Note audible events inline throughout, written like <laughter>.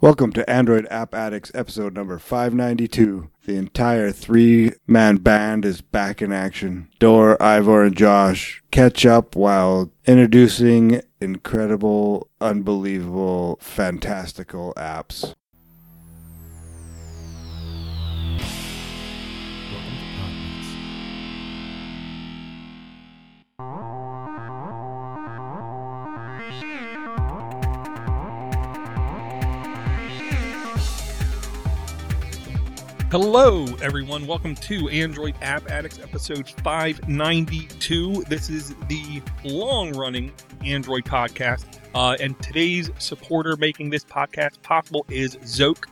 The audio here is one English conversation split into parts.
Welcome to Android App Addicts episode number 592. The entire three man band is back in action. Dor, Ivor, and Josh catch up while introducing incredible, unbelievable, fantastical apps. Hello, everyone. Welcome to Android App Addicts episode 592. This is the long running Android podcast. Uh, and today's supporter making this podcast possible is Zoke.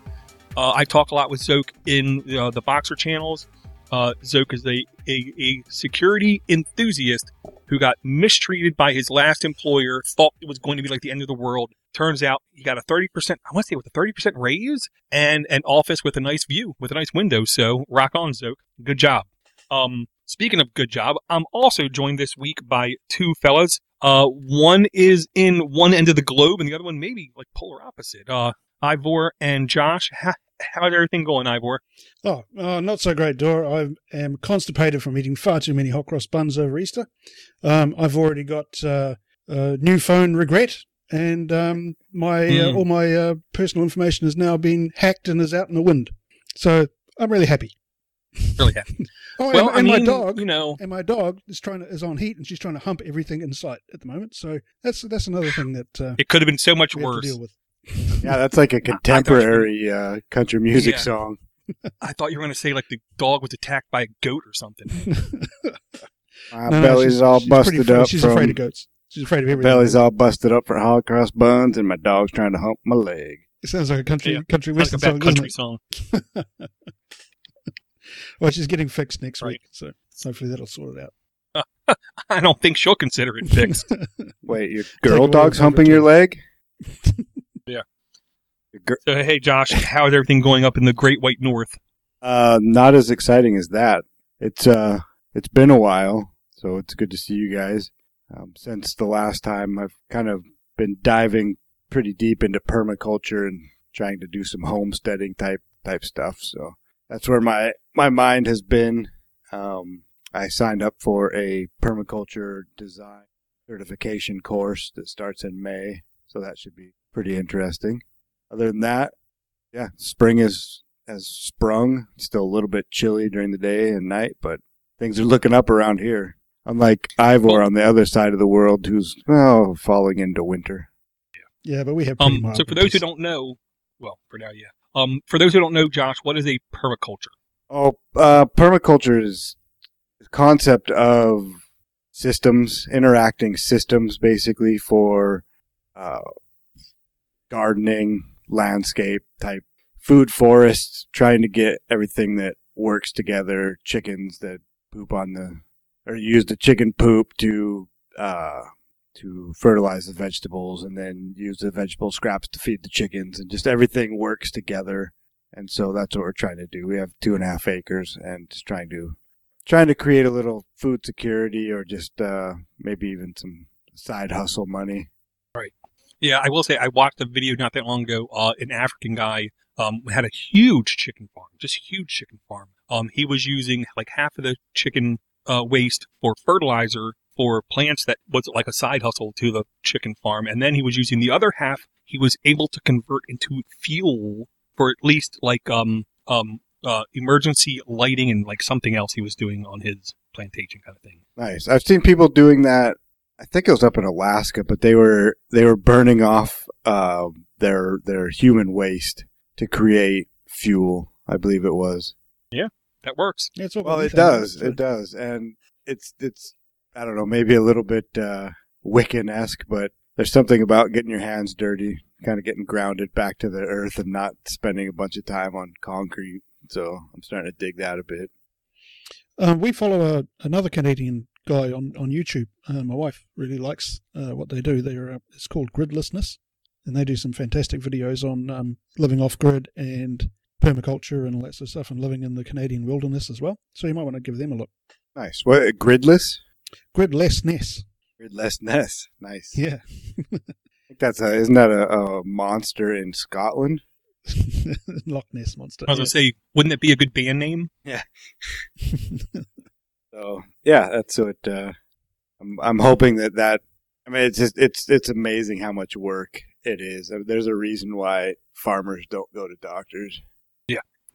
Uh, I talk a lot with Zoke in uh, the Voxer channels. Uh, Zoke is a, a, a security enthusiast who got mistreated by his last employer, thought it was going to be like the end of the world. Turns out he got a 30%, I want to say with a 30% raise and an office with a nice view, with a nice window. So rock on, Zoke. Good job. Um, speaking of good job, I'm also joined this week by two fellas. Uh, one is in one end of the globe and the other one maybe like polar opposite. Uh, Ivor and Josh, how, how's everything going, Ivor? Oh, uh, not so great, Dor. I am constipated from eating far too many hot cross buns over Easter. Um, I've already got uh, a new phone regret, and um, my uh, Hmm. all my uh, personal information has now been hacked and is out in the wind. So I'm really happy. Really happy. <laughs> Oh, well, and, I and mean, my dog. you know, And my dog is trying to is on heat, and she's trying to hump everything in sight at the moment. So that's that's another thing that uh, it could have been so much we have to worse. deal with. Yeah, that's like a <laughs> contemporary uh, country music Yeah. song. I thought you were going to say like the dog was attacked by a goat or something. <laughs> My No, no, belly's she's- all she's busted up She's from afraid of goats. She's afraid of everything. belly's all busted up for hot cross buns, and my dog's trying to hump my leg. It sounds like a country Yeah. country like a western bad song, country song. <laughs> Well, she's getting fixed next Right. week, so hopefully that'll sort it out. <laughs> I don't think she'll consider it fixed. <laughs> Wait, your Take girl away dog's humping your leg? Yeah. Your gir- so, hey, Josh, how's everything going up in the Great White North? Uh, not as exciting as that. It's uh, it's been a while, so it's good to see you guys. Um, since the last time, I've kind of been diving pretty deep into permaculture and trying to do some homesteading type type stuff. So that's where my my mind has been. Um, I signed up for a permaculture design certification course that starts in May, so that should be pretty interesting. Other than that, yeah, spring is has sprung. It's still a little bit chilly during the day and night, but things are looking up around here. Unlike Ivor on the other side of the world, who's well falling into winter. Yeah, but we have Um, so, for those who don't know, well, for now, yeah. Um, for those who don't know, Josh, what is a permaculture? Oh, uh, permaculture is the concept of systems, interacting systems, basically for uh, gardening, landscape type, food forests, trying to get everything that works together. Chickens that poop on the, or use the chicken poop to uh, to fertilize the vegetables, and then use the vegetable scraps to feed the chickens, and just everything works together. And so that's what we're trying to do. We have two and a half acres and just trying to trying to create a little food security or just uh, maybe even some side hustle money. Right. Yeah, I will say I watched a video not that long ago. Uh, an African guy um, had a huge chicken farm, just huge chicken farm. Um, he was using like half of the chicken uh, waste for fertilizer for plants that was like a side hustle to the chicken farm, and then he was using the other half. He was able to convert into fuel for at least like um um uh, emergency lighting and like something else he was doing on his plantation kind of thing. Nice. I've seen people doing that. I think it was up in Alaska, but they were they were burning off uh, their their human waste to create fuel. I believe it was. That works. That's what Well, it does. It does, and it's it's I don't know, maybe a little bit uh, Wiccan esque, but there's something about getting your hands dirty, kind of getting grounded back to the earth, and not spending a bunch of time on concrete. So I'm starting to dig that a bit. Um, we follow a, another Canadian guy on on YouTube. Uh, my wife really likes uh, what they do. They're uh, it's called Gridlessness, and they do some fantastic videos on um, living off grid and permaculture and all that sort of stuff, and living in the Canadian wilderness as well. So you might want to give them a look. Nice. What gridless? Gridlessness. Gridlessness. Nice. Yeah. I think that's a, isn't that a, a monster in Scotland? <laughs> Loch Ness monster. I was gonna say, wouldn't it be a good band name? Yeah. <laughs> <laughs> so yeah, that's what uh, I'm. I'm hoping that that. I mean, it's just it's it's amazing how much work it is. I mean, there's a reason why farmers don't go to doctors.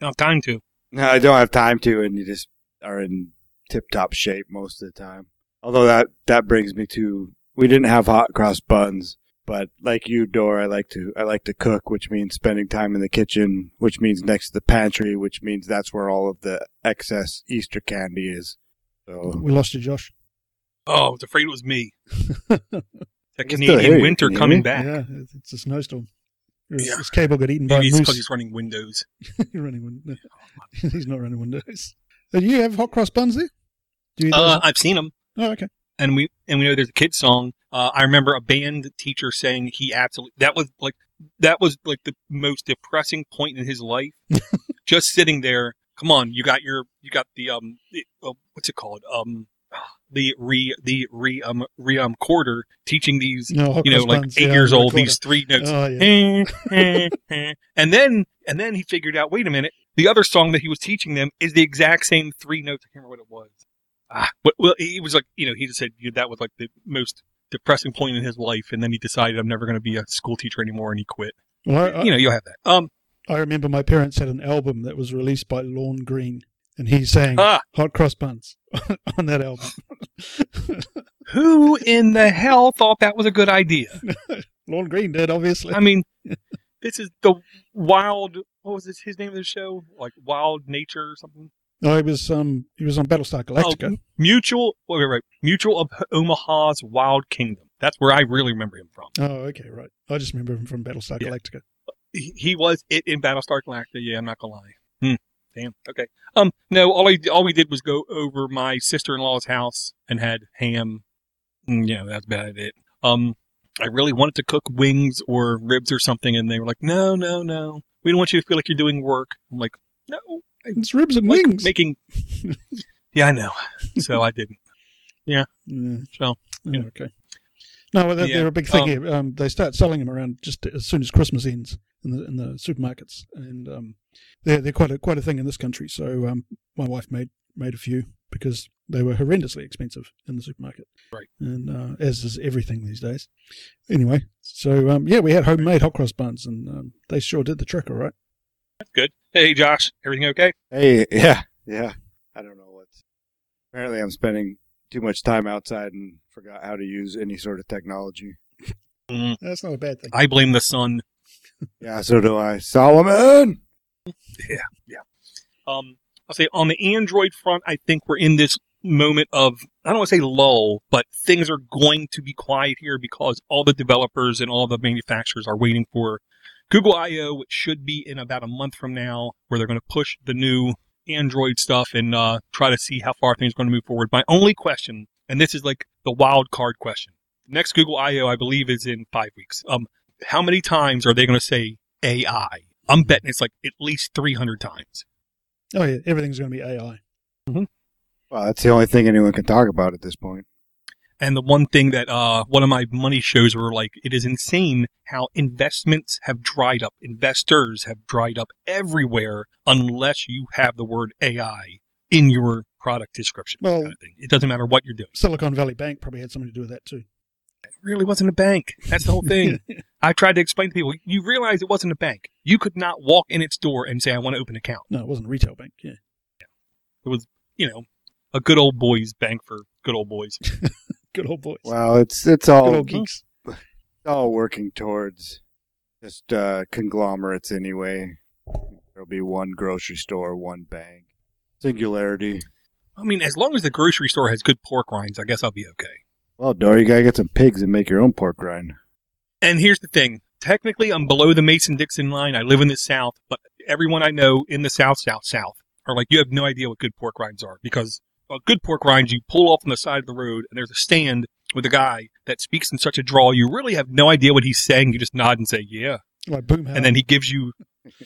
I don't have time to. No, I don't have time to, and you just are in tip top shape most of the time. Although that that brings me to we didn't have hot cross buns, but like you, Dor, I like to I like to cook, which means spending time in the kitchen, which means next to the pantry, which means that's where all of the excess Easter candy is. So we lost you, Josh. Oh, I was afraid it was me. <laughs> I That can still hear Canadian winter coming back. Yeah, it's a snowstorm. His, Yeah. his cable got eaten by a Maybe it's because he's running Windows. <laughs> running <laughs> he's not running Windows. Uh, Do you have hot cross buns there? Do you? Uh, I've seen them. oh, okay. and we and we know there's a kid song. Uh, I remember a band teacher saying he absolutely that was like that was like the most depressing point in his life. <laughs> Just sitting there. Come on, you got your you got the um the, uh, what's it called um the re the re um re um quarter teaching these No, you know like eight yeah, years old these three notes. Oh yeah. <laughs> and then and then he figured out wait a minute the other song that he was teaching them is the exact same three notes. I can't remember what it was. Ah, but well he was like you know he just said you know, that was like the most depressing point in his life and then he decided i'm never going to be a school teacher anymore and he quit. Well, I, you know you'll have that. Um I remember my parents had an album that was released by Lorne Greene, and he sang ah, hot cross buns <laughs> on that album. <laughs> who in the hell thought that was a good idea <laughs> Lorne Greene did, obviously. i mean this is the wild what was his name of the show like wild nature or something no, he was um he was on Battlestar Galactica. mutual wait, wait, wait. mutual of omaha's wild kingdom that's where i really remember him from Oh, okay, right. I just remember him from Battlestar Yeah. Galactica. he, he was it in Battlestar Galactica. Yeah, I'm not gonna lie. Hmm. Damn. Okay. Um. No. All I all we did was go over my sister in law's house and had ham. Mm, Yeah, that's about it. Um. I really wanted to cook wings or ribs or something, and they were like, "No, no, no. We don't want you to feel like you're doing work." I'm like, "No, It's ribs and like wings. making." <laughs> yeah, I know. So I didn't. Yeah. So, Yeah, you know. okay. No, they're, Yeah, they're a big thing um, here. Um, they start selling them around just as soon as Christmas ends in the in the supermarkets, and um, they're they're quite a quite a thing in this country. So um, my wife made made a few because they were horrendously expensive in the supermarket, Right. And uh, as is everything these days. Anyway, so um, yeah, we had homemade hot cross buns, and um, they sure did the trick. All right. that's good. Hey, Josh, everything okay? Hey, yeah, yeah. I don't know what's. Apparently, I'm spending too much time outside and forgot how to use any sort of technology. Mm, That's not a bad thing. I blame the sun. <laughs> Yeah, so do I. Solomon. Um, I'll say on the Android front, I think we're in this moment of I don't want to say lull, but things are going to be quiet here because all the developers and all the manufacturers are waiting for Google I/O, which should be in about a month from now, where they're going to push the new Android stuff and uh, try to see how far things are going to move forward. My only question, and this is like the wild card question, next Google I/O, I believe, is in five weeks. Um, how many times are they going to say AI? I'm betting it's like at least 300 times. Oh yeah, everything's going to be AI. Well, that's the only thing anyone can talk about at this point. And the one thing that uh, one of my money shows were like, it is insane how investments have dried up. Investors have dried up everywhere unless you have the word AI in your product description. Well- kind of thing. It doesn't matter what you're doing. Silicon Valley Bank probably had something to do with that too. It really wasn't a bank. That's the whole thing. <laughs> I tried to explain to people, you realize it wasn't a bank. You could not walk in its door and say, I want to open an account. no, it wasn't a retail bank. Yeah. It was, you know, a good old boys bank for good old boys. <laughs> Good old boys. Well, it's it's Good all old geeks. it's all working towards just uh, conglomerates anyway. There'll be one grocery store, one bank. Singularity. I mean, as long as the grocery store has good pork rinds, I guess I'll be okay. Well, Dor, you gotta get some pigs and make your own pork rind. And here's the thing. Technically, I'm below the Mason Dixon line. I live in the South, but everyone I know in the South, South, South are like, you have no idea what good pork rinds are because a good pork rind, you pull off on the side of the road and there's a stand with a guy that speaks in such a drawl. You really have no idea what he's saying. You just nod and say, yeah. Like boom. And then he gives you,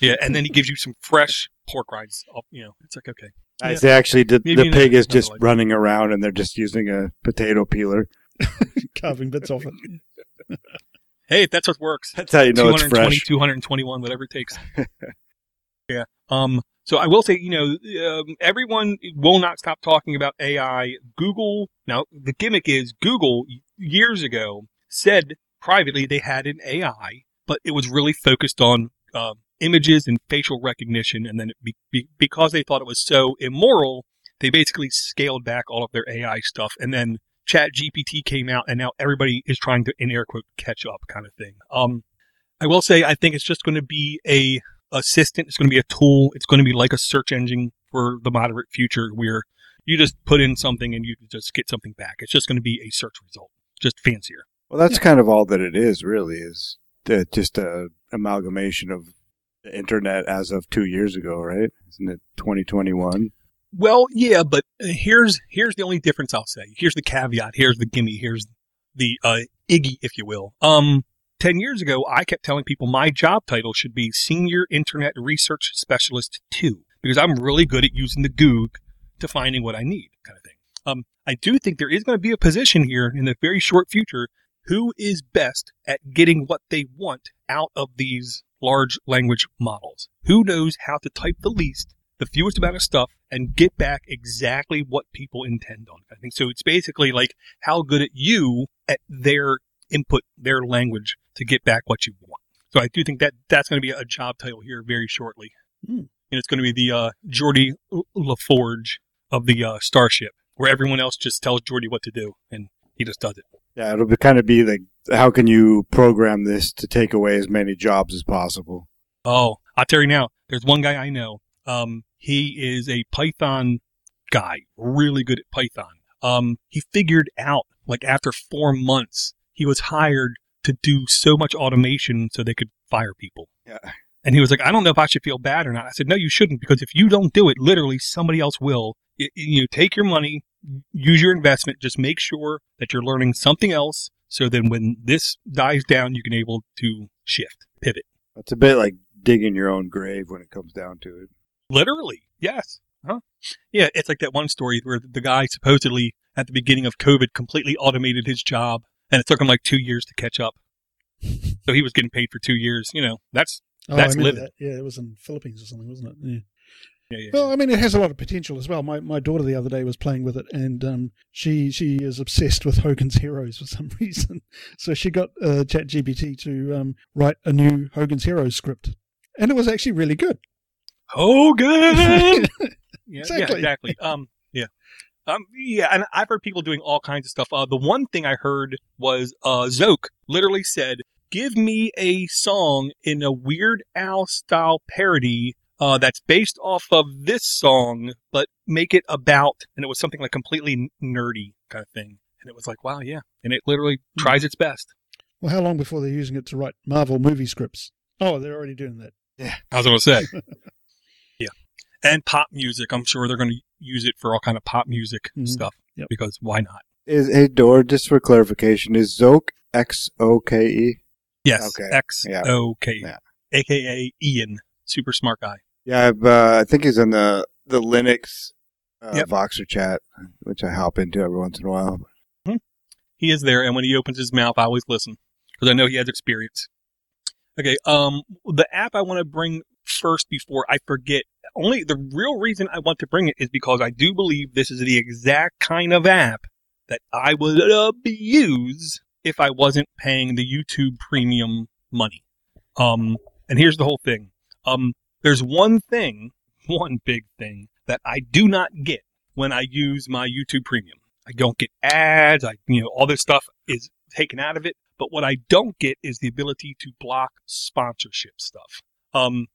yeah, and then he gives you some fresh pork rinds. Oh, You know, it's like, okay. I say actually the, Maybe the not- pig is just like- running around and they're just using a potato peeler. <laughs> carving bits off it. <laughs> Hey, if that's what works. That's how you know it's 220, fresh. 221, whatever it takes. <laughs> yeah. Um, so I will say, you know, um, everyone will not stop talking about AI. Google, now the gimmick is Google years ago said privately they had an AI, but it was really focused on uh, images and facial recognition. And then it be, be, because they thought it was so immoral, they basically scaled back all of their AI stuff. And then Chat GPT came out, and now everybody is trying to, in air quote, catch up, kind of thing. Um, I will say, I think it's just going to be a assistant. It's going to be a tool. It's going to be like a search engine for the moderate future, where you just put in something and you just get something back. It's just going to be a search result, just fancier. Well, that's kind of all that it is, really, is the, just a amalgamation of the internet as of two years ago, right? Isn't it 2021? Well, yeah, but here's here's the only difference I'll say. Here's the caveat. Here's the gimme. Here's the uh, iggy, if you will. Um, ten years ago, I kept telling people my job title should be Senior Internet Research Specialist Two because I'm really good at using the Goog to finding what I need, kind of thing. Um, I do think there is going to be a position here in the very short future. Who is best at getting what they want out of these large language models? Who knows how to type the least the fewest amount of stuff and get back exactly what people intend on. I think so. It's basically like how good at you at their input, their language to get back what you want. So I do think that that's going to be a job title here very shortly. Hmm. And it's going to be the uh, Geordie LaForge of the uh, Starship, where everyone else just tells Geordi what to do and he just does it. Yeah, it'll be kind of be like, how can you program this to take away as many jobs as possible? Oh, I'll tell you now, there's one guy I know. Um, he is a Python guy, really good at Python. Um, he figured out, like after four months, he was hired to do so much automation so they could fire people. Yeah. And he was like, I don't know if I should feel bad or not. I said, no, you shouldn't, because if you don't do it, literally somebody else will. You take your money, use your investment, just make sure that you're learning something else. So then when this dies down, you can able to shift, pivot. It's a bit like digging your own grave when it comes down to it. Literally, yes. Huh? Yeah, it's like that one story where the guy supposedly at the beginning of COVID completely automated his job, and it took him like two years to catch up. so he was getting paid for two years. You know, that's Oh, That's living. that. Yeah, it was in Philippines or something, wasn't it? Yeah. yeah, yeah. Well, I mean, it has a lot of potential as well. My my daughter the other day was playing with it, and um, she she is obsessed with Hogan's Heroes for some <laughs> reason. So she got uh, ChatGPT to um, write a new Hogan's Heroes script, and it was actually really good. Hogan. <laughs> yeah, yeah, Exactly. exactly. Um, yeah. Um, yeah, and I've heard people doing all kinds of stuff. Uh, the one thing I heard was uh, Zoke literally said, "Give me a song in a Weird Al style parody uh, that's based off of this song, but make it about." And it was something like completely n- nerdy kind of thing. And it was like, wow, yeah. And it literally tries its best. Well, how long before they're using it to write Marvel movie scripts? Oh, they're already doing that. Yeah, I was going to say. <laughs> yeah. And pop music. I'm sure they're going to use it for all kind of pop music Mhm. stuff Yep. because why not? Is hey Dor, just for clarification, is Zoke X O K E? Yes. Okay. X Yeah. O K. Yeah. AKA Ian. Super smart guy. Yeah, I've, uh, I think he's in the the Linux uh, Yep. Voxer chat, which I hop into every once in a while. He is there, and when he opens his mouth, I always listen because I know he has experience. Okay. Um, the app I want to bring first before I forget. Only the real reason I want to bring it is because I do believe this is the exact kind of app that I would abuse if I wasn't paying the YouTube premium money. Um, and here's the whole thing. Um, there's one thing, <laughs> one big thing that I do not get when I use my YouTube premium. I don't get ads. I, you know, all this stuff is taken out of it. But what I don't get is the ability to block sponsorship stuff. Um,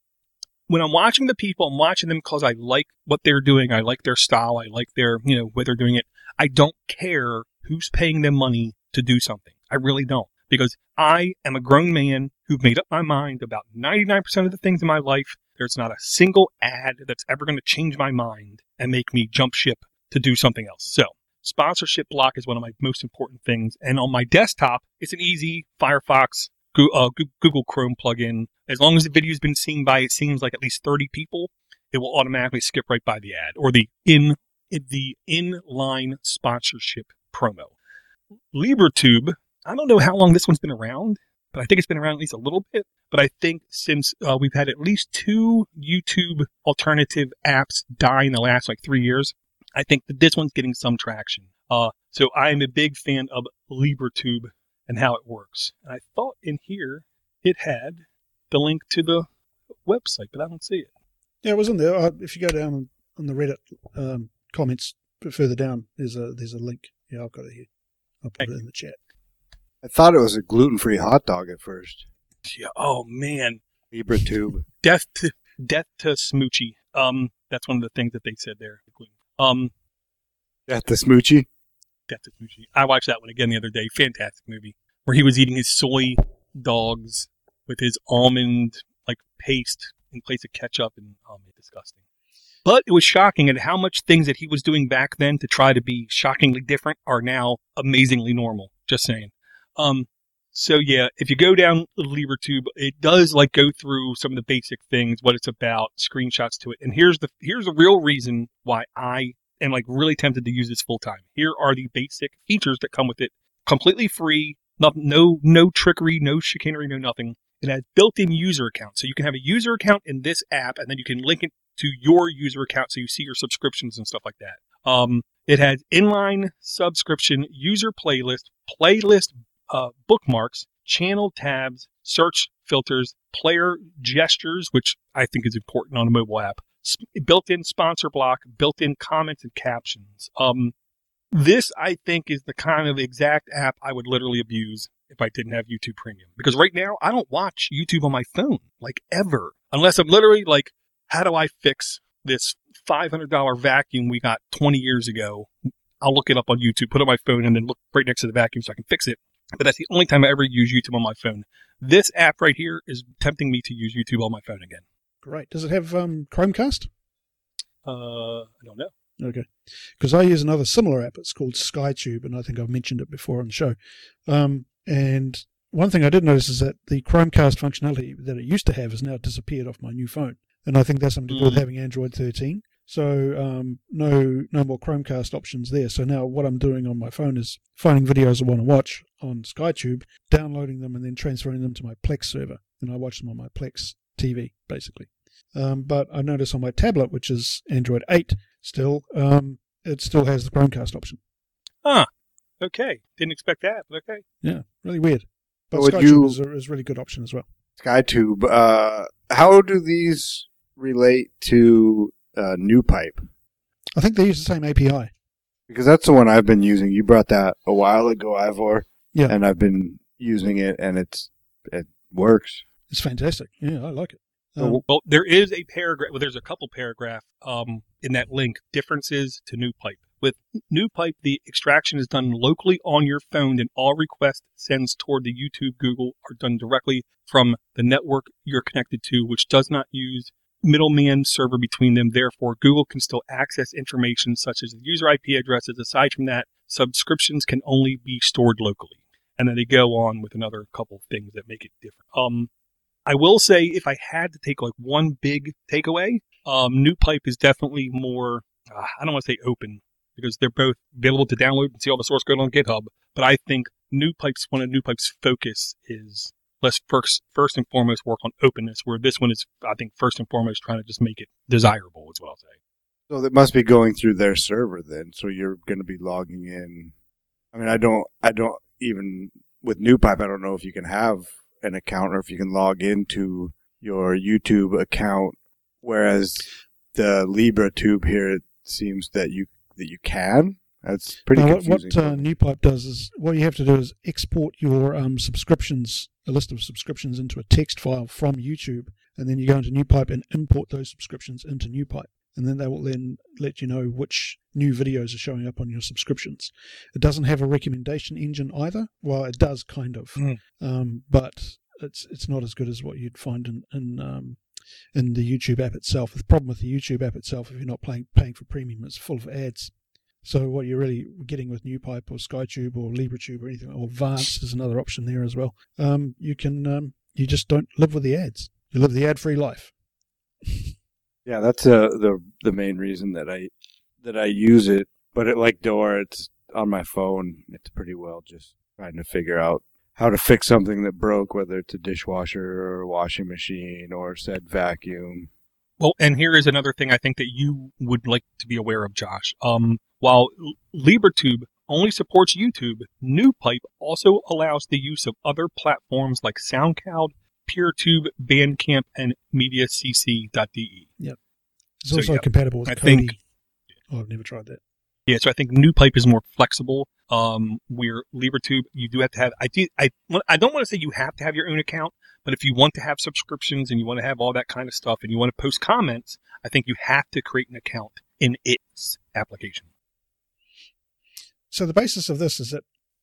when I'm watching the people, I'm watching them because I like what they're doing. I like their style. I like their, you know, way they're doing it. I don't care who's paying them money to do something. I really don't. Because I am a grown man who've made up my mind about 99% of the things in my life. There's not a single ad that's ever going to change my mind and make me jump ship to do something else. So sponsorship block is one of my most important things. And on my desktop, it's an easy Firefox, Google Chrome plugin. As long as the video's been seen by, it seems like at least 30 people, it will automatically skip right by the ad or the in, the inline sponsorship promo. LibreTube, I don't know how long this one's been around. but I think it's been around at least a little bit. But I think since uh, we've had at least two YouTube alternative apps die in the last like three years, I think that this one's getting some traction. Uh, so I am a big fan of LibreTube and how it works. And I thought in here it had the link to the website, but I don't see it. Yeah, it was in there. Uh, if you go down on the Reddit um, comments a bit further down, there's a there's a link. Yeah, I've got it here. I'll put Thank it in the chat. I thought it was a gluten-free hot dog at first. Yeah. Oh man, LibreTube. death to death to Smoochy. Um, that's one of the things that they said there. Um, At the smoochy. Death to Smoochy. I watched that one again the other day. Fantastic movie where he was eating his soy dogs with his almond like paste in place of ketchup, and man, disgusting. But it was shocking at how much things that he was doing back then to try to be shockingly different are now amazingly normal. Just saying. Um, so yeah, if you go down LibreTube, it does like go through some of the basic things, what it's about, screenshots to it. And here's the here's the real reason why I am like really tempted to use this full time. Here are the basic features that come with it, completely free, no no no trickery, no chicanery, no nothing. It has built-in user accounts, so you can have a user account in this app, and then you can link it to your user account, so you see your subscriptions and stuff like that. Um, it has inline subscription, user playlist, playlist uh, bookmarks, channel tabs, search filters, player gestures, which I think is important on a mobile app, built-in sponsor block, built-in comments and captions. Um, this I think is the kind of exact app I would literally abuse if I didn't have YouTube Premium. Because right now I don't watch YouTube on my phone, like ever, unless I'm literally like, how do I fix this $500 vacuum we got 20 years ago? I'll look it up on YouTube, put it on my phone, and then look right next to the vacuum so I can fix it but that's the only time I ever use YouTube on my phone. This app right here is tempting me to use YouTube on my phone again. Great. Does it have um, Chromecast? Uh, I don't know. Okay. Because I use another similar app. It's called SkyTube, and I think I've mentioned it before on the show. Um, and one thing I did notice is that the Chromecast functionality that it used to have has now disappeared off my new phone. And I think that's something to do with Mm. having Android 13. So um, no no more Chromecast options there. So now what I'm doing on my phone is finding videos I want to watch on SkyTube, downloading them, and then transferring them to my Plex server. And I watch them on my Plex TV, basically. Um, but I notice on my tablet, which is Android 8 still, um, it still has the Chromecast option. Ah, okay, didn't expect that, but okay. Yeah, really weird. But Would SkyTube you- is, a, is a really good option as well. SkyTube. Uh, how do these relate to uh, NewPipe? I think they use the same API. Because that's the one I've been using. You brought that a while ago, Ivor. Yeah. And I've been using it, and it's it works. It's fantastic. Yeah, I like it. Um, Well, there is a paragraph. Well, there's a couple paragraph um, in that link. Differences to NewPipe. With NewPipe, the extraction is done locally on your phone, and all requests sends toward the YouTube, Google are done directly from the network you're connected to, which does not use middleman server between them. Therefore, Google can still access information such as the user IP addresses. Aside from that, subscriptions can only be stored locally. And then they go on with another couple things that make it different. Um, I will say if I had to take like one big takeaway, um, NewPipe is definitely more, uh, I don't want to say open because they're both available to download and see all the source code on GitHub. But I think NewPipe's, one of NewPipe's focus is let's first, first and foremost work on openness, where this one is, I think, first and foremost trying to just make it desirable, is what I'll say. So it must be going through their server then. So you're going to be logging in. I mean, I don't, I don't even with NewPipe. I don't know if you can have an account or if you can log into your YouTube account. Whereas the LibreTube here, it seems that you that you can. That's pretty now, what, confusing. what uh, NewPipe does is what you have to do is export your um, subscriptions, a list of subscriptions, into a text file from YouTube, and then you go into NewPipe and import those subscriptions into NewPipe, and then they will then let you know which new videos are showing up on your subscriptions. It doesn't have a recommendation engine either. Well, it does kind of, Mm. um, but it's it's not as good as what you'd find in in um, in the YouTube app itself. The problem with the YouTube app itself, if you're not paying paying for premium, it's full of ads. So what you're really getting with NewPipe or SkyTube or LibreTube or anything, or Vance is another option there as well. Um, you can um, you just don't live with the ads. You live the ad-free life. <laughs> Yeah, that's uh, the the main reason that I that I use it. But it like Door, it's on my phone. It's pretty well just trying to figure out how to fix something that broke, whether it's a dishwasher or a washing machine or said vacuum. Well, and here is another thing I think that you would like to be aware of, Josh. Um, while LibreTube only supports YouTube, NewPipe also allows the use of other platforms like SoundCloud, PeerTube, Bandcamp, and media.ccc.de. Yep. It's So, also yeah, compatible with I Kodi. think- oh, I've never tried that. Yeah, so I think NewPipe is more flexible. Um, where LibreTube, you do have to have. I do. I. I don't want to say you have to have your own account, but if you want to have subscriptions and you want to have all that kind of stuff, and you want to post comments, I think you have to create an account in its application. So the basis of this is that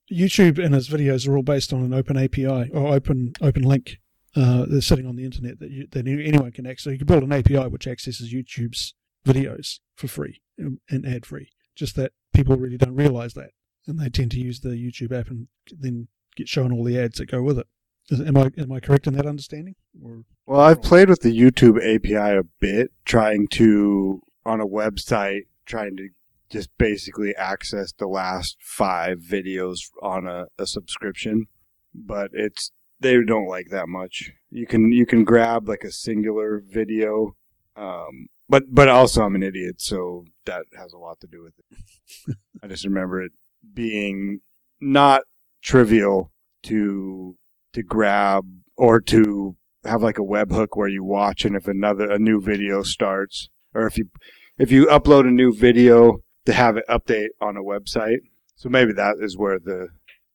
YouTube and its videos are all based on an open API or open open link. Uh, they're sitting on the internet that, you, that anyone can access. So you can build an API which accesses YouTube's videos for free and, and ad free. Just that people really don't realize that, and they tend to use the YouTube app and then get shown all the ads that go with it. Is, am I am I correct in that understanding? Or Well, I've played with the YouTube API a bit, trying to, on a website, trying to just basically access the last five videos on a, a subscription. But it's, they don't like that much. You can, you can grab like a singular video. Um, but, but also I'm an idiot, so that has a lot to do with it. <laughs> I just remember it being not trivial to, to grab or to have like a webhook where you watch and if another a new video starts or if you if you upload a new video to have it update on a website so maybe that is where the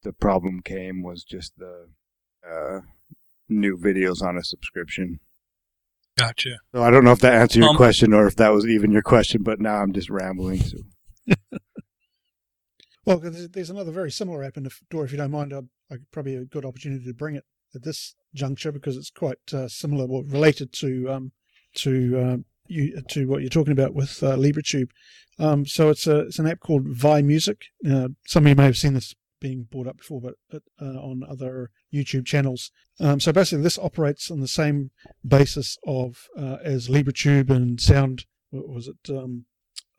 the problem came was just the uh, new videos on a subscription Gotcha. so i don't know if that answered your Um, question or if that was even your question but now i'm just rambling so <laughs> Well, there's, there's another very similar app in the door. If you don't mind, I'd, I could probably a good opportunity to bring it at this juncture because it's quite uh, similar, or related to um, to uh, you to what you're talking about with uh, LibreTube. Um, so it's a it's an app called ViMusic. Uh, some of you may have seen this being brought up before, but uh, on other YouTube channels. Um, so basically, this operates on the same basis of uh, as LibreTube and Sound. What was it? Um,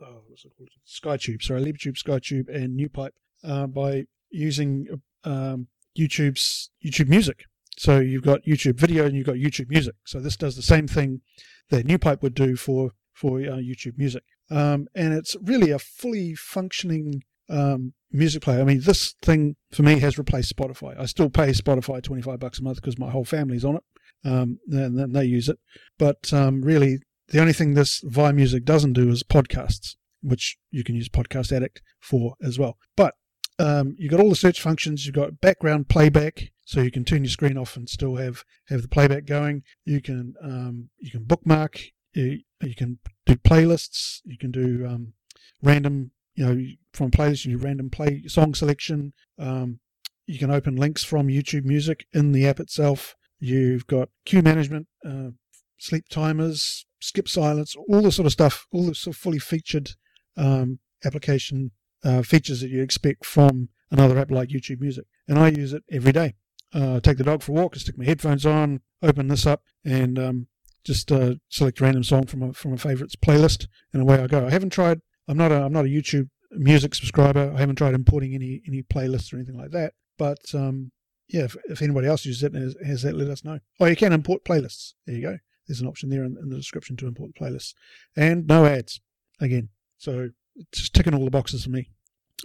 oh, was it called? SkyTube, sorry, LibreTube, SkyTube, and NewPipe uh, by using um, YouTube's YouTube Music. So you've got YouTube video and you've got YouTube Music. So this does the same thing that NewPipe would do for for uh, YouTube Music, um, and it's really a fully functioning um, music player. I mean, this thing for me has replaced Spotify. I still pay Spotify twenty five bucks a month because my whole family's on it, um, and then they use it. But um, really, the only thing this ViMusic doesn't do is podcasts, which you can use Podcast Addict for as well. But um, you've got all the search functions. You've got background playback, so you can turn your screen off and still have have the playback going. You can um, you can bookmark. You, you can do playlists. You can do um, random. You know, from playlists, you random play song selection. Um, you can open links from YouTube Music in the app itself. You've got queue management, uh, sleep timers, skip silence, all the sort of stuff, all the sort of fully featured um, application uh, features that you expect from another app like YouTube Music. And I use it every day. Uh, take the dog for a walk, stick my headphones on, open this up, and um, just uh, select a random song from a from a favorites playlist, and away I go. I haven't tried. I'm not a I'm not a YouTube Music subscriber. I haven't tried importing any any playlists or anything like that. But um, yeah, if, if anybody else uses it and has, has that, let us know. Oh, you can import playlists. There you go. There's an option there in, in the description to import playlists, and no ads again. So it's just ticking all the boxes for me.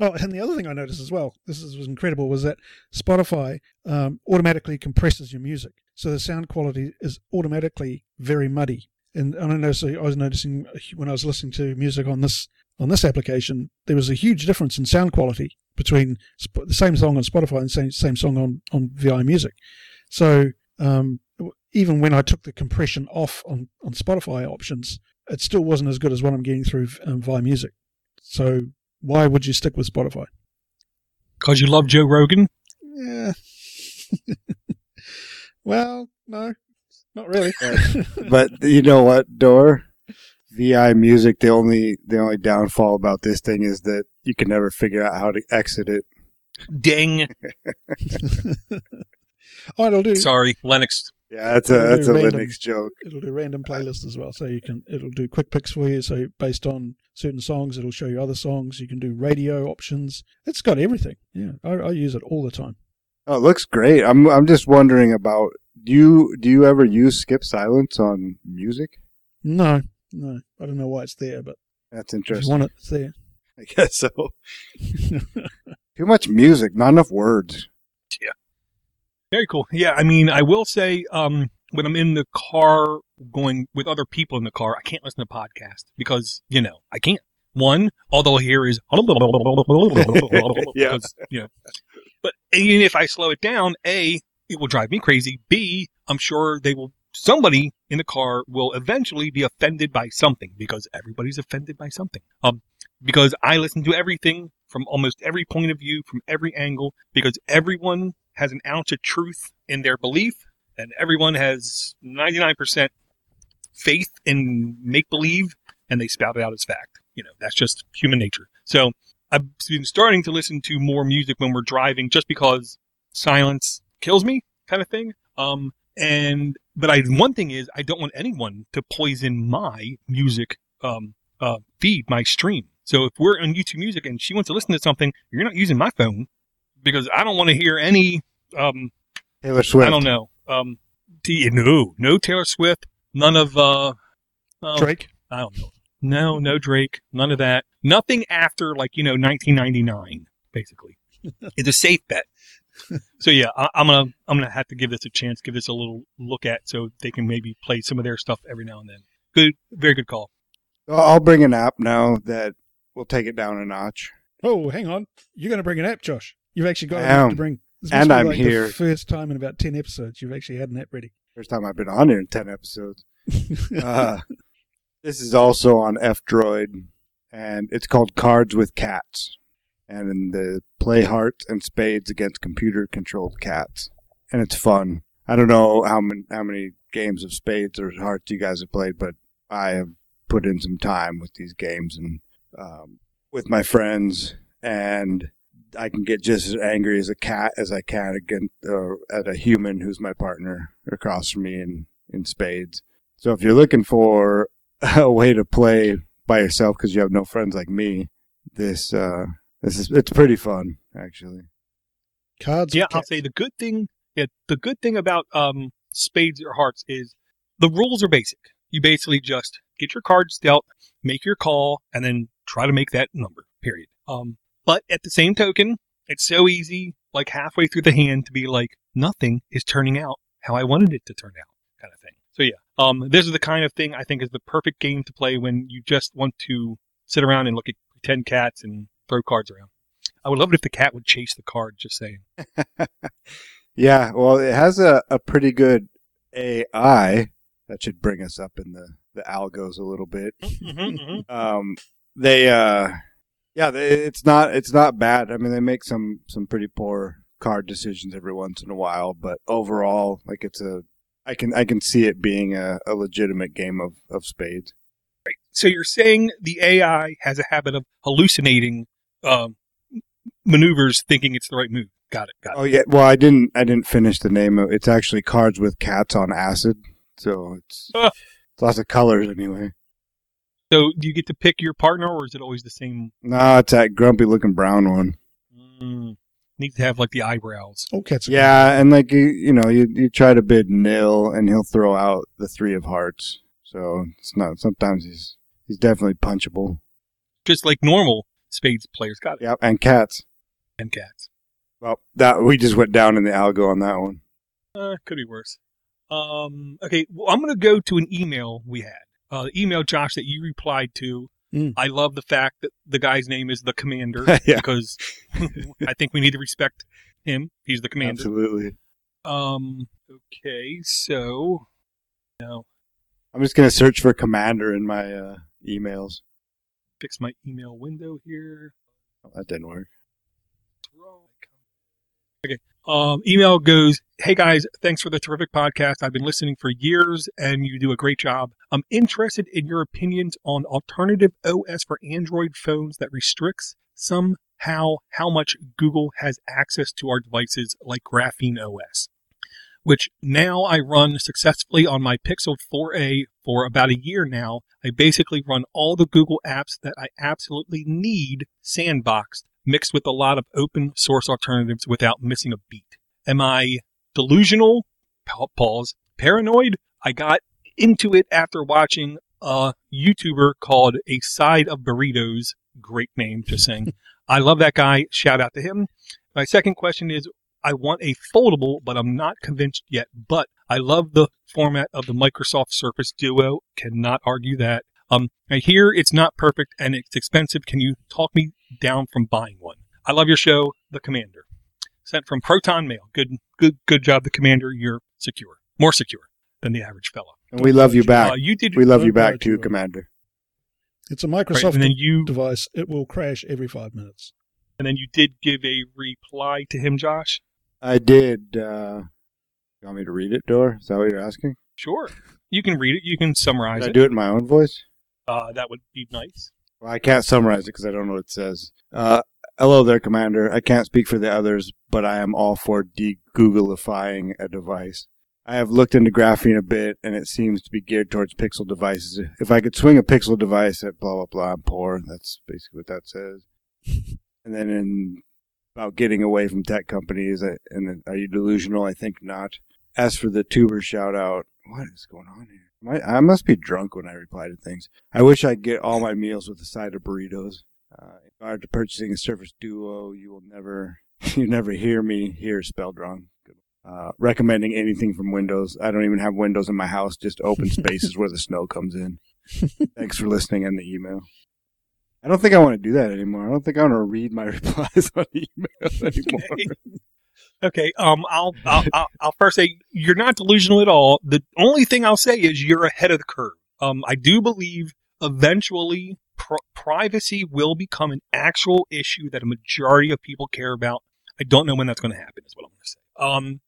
Oh, and the other thing I noticed as well, this is, was incredible, was that Spotify um, automatically compresses your music, so the sound quality is automatically very muddy. And I know, so I was noticing when I was listening to music on this on this application, there was a huge difference in sound quality between sp- the same song on Spotify and same same song on on ViMusic. So um, even when I took the compression off on on Spotify options, it still wasn't as good as what I'm getting through um, ViMusic. So why would you stick with Spotify? Because you love Joe Rogan? Yeah. <laughs> well, no, not really. but you know what door ViMusic the only the only downfall about this thing is that you can never figure out how to exit it Dang. oh, it'll do. Sorry, Linux. yeah that's a It'll that's a random. linux joke It'll do random playlists as well, so you can. It'll do quick picks for you. So based on certain songs, it'll show you other songs. You can do radio options. It's got everything. Yeah, I, I use it all the time. Oh, it looks great. I'm I'm just wondering about do you do you ever use skip silence on music? No, no, I don't know why it's there, but That's if you interesting. want it, it's there. <laughs> I guess so. <laughs> Too much music, not enough words. Yeah. Very cool. Yeah, I mean, I will say, um, when I'm in the car going with other people in the car, I can't listen to podcasts because, you know, I can't. One, all they'll hear is, <laughs> Yeah. you know, but even if I slow it down, A, it will drive me crazy. B, I'm sure they will, somebody in the car will eventually be offended by something because everybody's offended by something. Um, because I listen to everything from almost every point of view, from every angle, because everyone has an ounce of truth in their belief, and everyone has 99% faith in make believe, and they spout it out as fact. You know, that's just human nature. So I've been starting to listen to more music when we're driving just because silence kills me, kind of thing. Um, and, but I, one thing is, I don't want anyone to poison my music, um, uh, feed, my stream. So if we're on YouTube Music and she wants to listen to something, you're not using my phone because I don't want to hear any, um, Taylor Swift. I don't know. Um, T- no, no Taylor Swift, none of, uh, oh, Drake. I don't know. No, no Drake, none of that. Nothing after like, you know, 1999, basically. <laughs> it's a safe bet. So yeah, I, I'm gonna, I'm gonna have to give this a chance, give this a little look at so they can maybe play some of their stuff every now and then. Good, very good call. I'll I'll bring an app now that will take it down a notch. Oh, hang on. You're going to bring an app, Josh. You've actually got an app to bring. This And I'm like here. The first time in about 10 episodes you've actually had an app ready. First time I've been on here in ten episodes. Uh, <laughs> this is also on F Droid, and it's called Cards with Cats. And in the play hearts and spades against computer controlled cats, and it's fun. I don't know how many how many games of spades or hearts you guys have played, but I have put in some time with these games and um, with my friends, and I can get just as angry as a cat as I can against uh, at a human who's my partner across from me in in spades. So if you're looking for <laughs> a way to play by yourself because you have no friends like me, this uh, this is it's pretty fun actually. Cards. Yeah, I'll say the good thing. Yeah, the good thing about um, spades or hearts is the rules are basic. You basically just get your cards dealt, make your call, and then try to make that number. Period. Um, but at the same token, it's so easy, like halfway through the hand, to be like, nothing is turning out how I wanted it to turn out, kind of thing. So yeah, um, this is the kind of thing I think is the perfect game to play when you just want to sit around and look at pretend cats and throw cards around. I would love it if the cat would chase the card. Just saying. <laughs> Yeah, well, it has a, a pretty good AI that should bring us up in the the algos a little bit. Mm-hmm, <laughs> um, they, uh, yeah, they, it's not, it's not bad. I mean, they make some, some pretty poor card decisions every once in a while, but overall, like it's a, I can, I can see it being a, a legitimate game of, of spades. Right. So you're saying the AI has a habit of hallucinating um, maneuvers, thinking it's the right move. Got it. Got it. Oh yeah, well, I didn't, I didn't finish the name of, it's actually cards with cats on acid. So it's, <laughs> Ah. it's lots of colors anyway. So do you get to pick your partner, or is it always the same? No, it's that grumpy looking brown one. Mm, needs to have like the eyebrows. All cats. Are Yeah, and like you, you know, you you try to bid nil, and he'll throw out the three of hearts. So it's not. Sometimes he's he's definitely punchable. Just like normal spades players. Got it. Yep, and cats. And cats. Well, that we just went down in the algo on that one. Uh, could be worse. Um, okay, well, I'm going to go to an email we had. Uh, the email, Josh, that you replied to. Mm. I love the fact that the guy's name is the commander <laughs> Yeah. because I think we need to respect him. He's the commander. Absolutely. Um. Okay. So. Now I'm just gonna search for commander in my uh, emails. Fix my email window here. Oh, that didn't work. Okay. Um. Email goes. Hey guys, thanks for the terrific podcast. I've been listening for years, and you do a great job. I'm interested in your opinions on alternative OS for Android phones that restricts somehow how much Google has access to our devices, like Graphene OS. which now I run successfully on my Pixel 4a for about a year now. I basically run all the Google apps that I absolutely need sandboxed, mixed with a lot of open source alternatives without missing a beat. am I delusional? Pause. Paranoid? I got into it after watching a YouTuber called A Side of Burritos. Great name, just saying. <laughs> I love that guy. Shout out to him. My second question is I want a foldable, but I'm not convinced yet. But I love the format of the Microsoft Surface Duo. Cannot argue that. Um, I hear it's not perfect and it's expensive. Can you talk me down from buying one? I love your show, The Commander. Sent from Proton Mail. Good, good, good job, The Commander. You're secure, more secure than the average fella. And we love you back. Uh, you did, we love you back worry, too, Commander. It's a right, Microsoft and then you, device. It will crash every five minutes. and then you did give a reply to him, Josh. I did. Uh, you want me to read it, Dor? Is that what you're asking? Sure, you can read it. You can summarize Did I it. do it in my own voice? Uh, that would be nice. Well, I can't summarize it because I don't know what it says. Uh, hello there, Commander. I can't speak for the others, but I am all for de-Googleifying a device. I have looked into graphene a bit, and it seems to be geared towards pixel devices. If I could swing a pixel device at blah blah blah, I'm poor. That's basically what that says. and then in about getting away from tech companies, I, and then, are you delusional? I think not. As for the tuber shout out, what is going on here? Am I, I must be drunk when I reply to things. I wish I'd get all my meals with a side of burritos. Uh, in regard to purchasing a Surface Duo, you will never, <laughs> you never hear me here spelled wrong. Uh, recommending anything from Windows. I don't even have windows in my house, just open spaces where the snow comes in. <laughs> Thanks for listening in the email. I don't think I want to do that anymore. I don't think I want to read my <laughs> replies on email anymore. Okay. Um, I'll, I'll, I'll, I'll first say you're not delusional at all. The only thing I'll say is you're ahead of the curve. Um, I do believe eventually pr- privacy will become an actual issue that a majority of people care about. I don't know when that's going to happen is what I'm going to say. Um,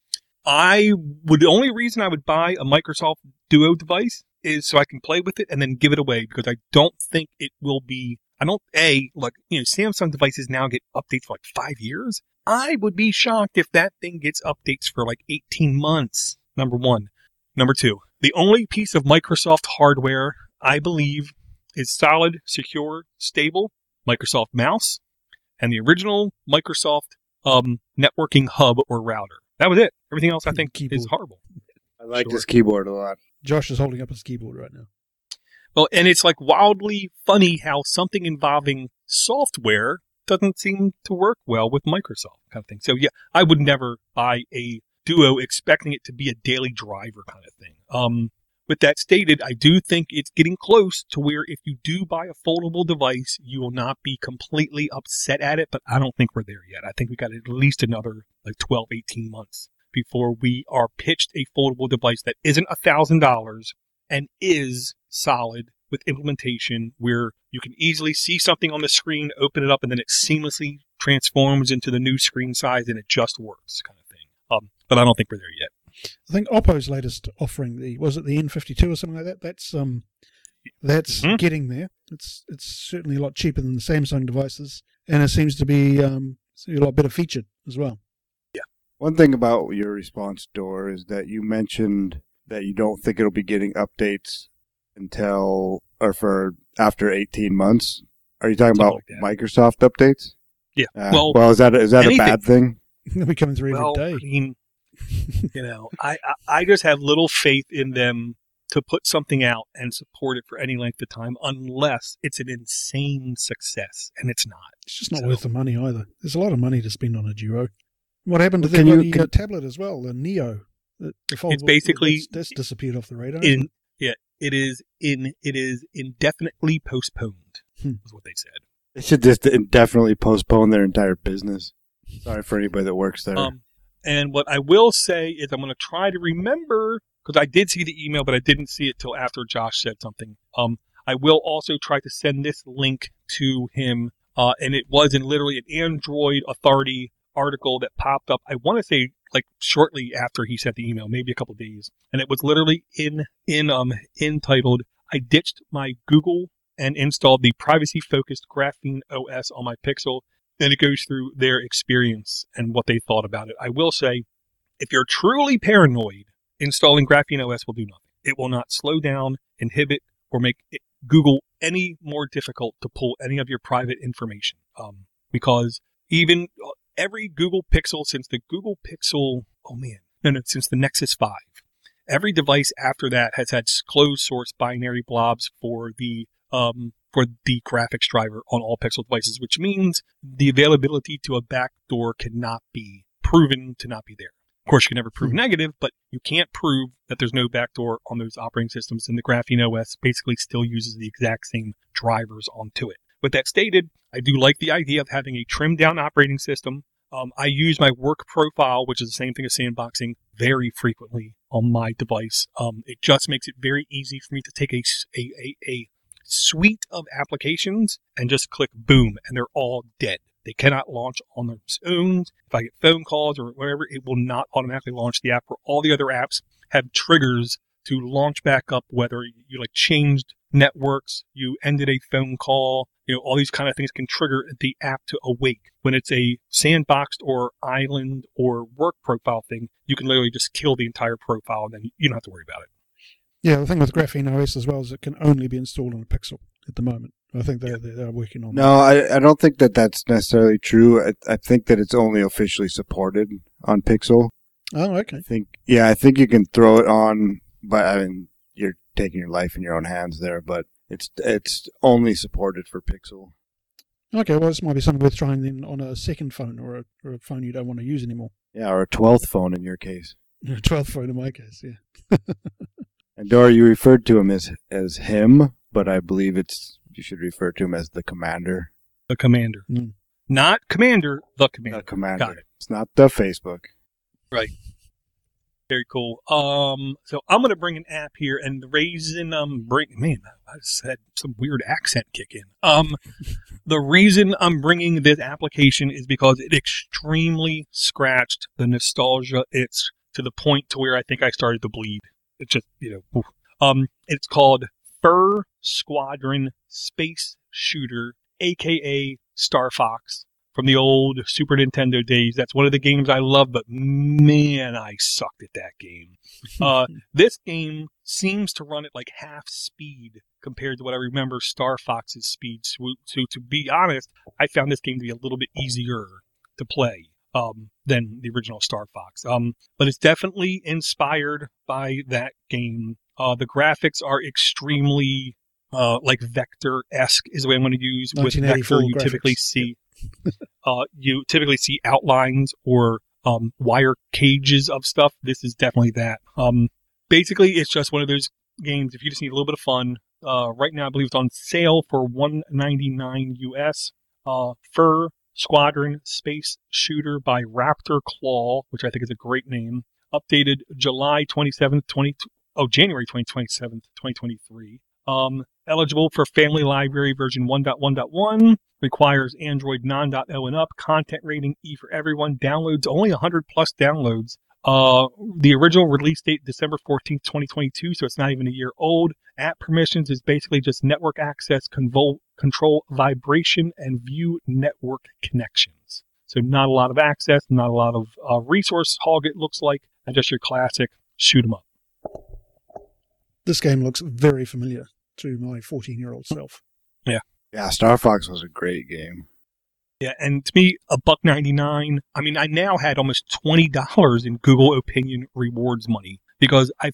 I would, the only reason I would buy a Microsoft Duo device is so I can play with it and then give it away because I don't think it will be, I don't, A, like, you know, Samsung devices now get updates for like five years. I would be shocked if that thing gets updates for like 18 months. Number one. Number two, the only piece of Microsoft hardware I believe is solid, secure, stable Microsoft mouse and the original Microsoft um, networking hub or router. That was it. Everything else I think is horrible. I like Sure. this keyboard a lot. Josh is holding up his keyboard right now. Well, and it's like wildly funny how something involving software doesn't seem to work well with Microsoft kind of thing. So yeah, I would never buy a Duo expecting it to be a daily driver kind of thing. Um, with that stated, I do think it's getting close to where if you do buy a foldable device, you will not be completely upset at it, but I don't think we're there yet. I think we got at least another like 12, 18 months before we are pitched a foldable device that isn't a thousand dollars and is solid with implementation where you can easily see something on the screen, open it up, and then it seamlessly transforms into the new screen size and it just works kind of thing. Um, but I don't think we're there yet. I think Oppo's latest offering, the was it the N52 or something like that? That's um, that's Mhm. getting there. It's it's certainly a lot cheaper than the Samsung devices, and it seems to be um, a lot better featured as well. Yeah. One thing about your response, Door, is that you mentioned that you don't think it'll be getting updates until or for after 18 months. Are you talking Something about like Microsoft updates? Yeah. Uh, well, well, is that is that anything- a bad thing? They'll be coming through well, every I mean, you know, I, I I just have little faith in them to put something out and support it for any length of time unless it's an insane success, and it's not. It's just not So- worth the money either. There's a lot of money to spend on a Duo. What happened to Well, the can you- can- uh, tablet as well, the Neo? The, the foldable- basically- that's, that's disappeared off the radar. In yeah, it is in it is indefinitely postponed. Hmm. Is what they said. They should just indefinitely postpone their entire business. Sorry for anybody that works there. Um, and what I will say is I'm going to try to remember because I did see the email, but I didn't see it till after Josh said something. Um, I will also try to send this link to him, uh, and it was in literally an Android Authority article that popped up. I want to say like shortly after he sent the email, maybe a couple days, and it was literally in in um entitled "I ditched my Google and installed the privacy-focused Graphene OS on my Pixel." and it goes through their experience and what they thought about it. I will say, if you're truly paranoid, installing Graphene OS will do nothing. It will not slow down, inhibit, or make it, Google any more difficult to pull any of your private information. Um, because even every Google Pixel since the Google Pixel, oh man, no, no, since the Nexus 5. Every device after that has had closed source binary blobs for the um, for the graphics driver on all Pixel devices, which means the availability to a backdoor cannot be proven to not be there. Of course, you can never prove Hmm. negative, but you can't prove that there's no backdoor on those operating systems, and the Graphene OS basically still uses the exact same drivers onto it. With that stated, I do like the idea of having a trimmed down operating system. Um, I use my work profile, which is the same thing as sandboxing, very frequently on my device. Um, it just makes it very easy for me to take a a a suite of applications and just click boom, and they're all dead. They cannot launch on their own. If I get phone calls or whatever, it will not automatically launch the app. Where all the other apps have triggers to launch back up, whether you like changed networks, you ended a phone call, you know, all these kind of things can trigger the app to awake. When it's a sandboxed or island or work profile thing, you can literally just kill the entire profile and then you don't have to worry about it. Yeah, the thing with Graphene OS as well is it can only be installed on a Pixel at the moment. I think they're, they're, they're working on No, I, I don't think that that's necessarily true. I, I think that it's only officially supported on Pixel. Oh, okay. I think, yeah, I think you can throw it on, but I mean, you're taking your life in your own hands there, but it's, it's only supported for Pixel. Okay, well, this might be something worth trying then on a second phone or a, or a phone you don't want to use anymore. Yeah, or a 12th phone in your case. <laughs> A 12th phone in my case, yeah. <laughs> And Dora, you referred to him as, as him, but I believe it's, you should refer to him as the commander. The commander. Mm. Not commander, the commander. The commander. commander. Got it. It's not the Facebook. Very cool. Um, so I'm gonna bring an app here, and the reason I'm bring man, I just had some weird accent kick in. Um, <laughs> the reason I'm bringing this application is because it extremely scratched the nostalgia itch to the point to where I think I started to bleed. It's just you know, oof. um, it's called Fur Squadron Space Shooter, aka Star Fox from the old Super Nintendo days. That's one of the games I love, but man, I sucked at that game. <laughs> Uh, this game seems to run at like half speed compared to what I remember Star Fox's speed. So, so to be honest, I found this game to be a little bit easier to play um, than the original Star Fox. Um, but it's definitely inspired by that game. Uh, the graphics are extremely uh, like vector esque is the way I'm going to use. With vector, you typically graphics. see uh, you typically see outlines or um, wire cages of stuff. This is definitely that. Um, basically, it's just one of those games. If you just need a little bit of fun, uh, right now I believe it's on sale for 199 US. Uh, Fur Squadron Space Shooter by Raptor Claw, which I think is a great name. Updated July 27th, 20, oh, January 2027th, 2023. Um, eligible for Family Library version 1.1.1. Requires Android 9.0 and up. Content rating E for everyone. Downloads only 100 plus downloads. Uh, the original release date December 14th, 2022, so it's not even a year old. App permissions is basically just network access, convol- control vibration, and view network connections. So not a lot of access, not a lot of uh, resource hog. It looks like, and just your classic shoot 'em up. This game looks very familiar to my 14 year old self. Yeah, Yeah, Star Fox was a great game. Yeah, and to me, a buck ninety nine. I mean, I now had almost twenty dollars in Google Opinion rewards money because I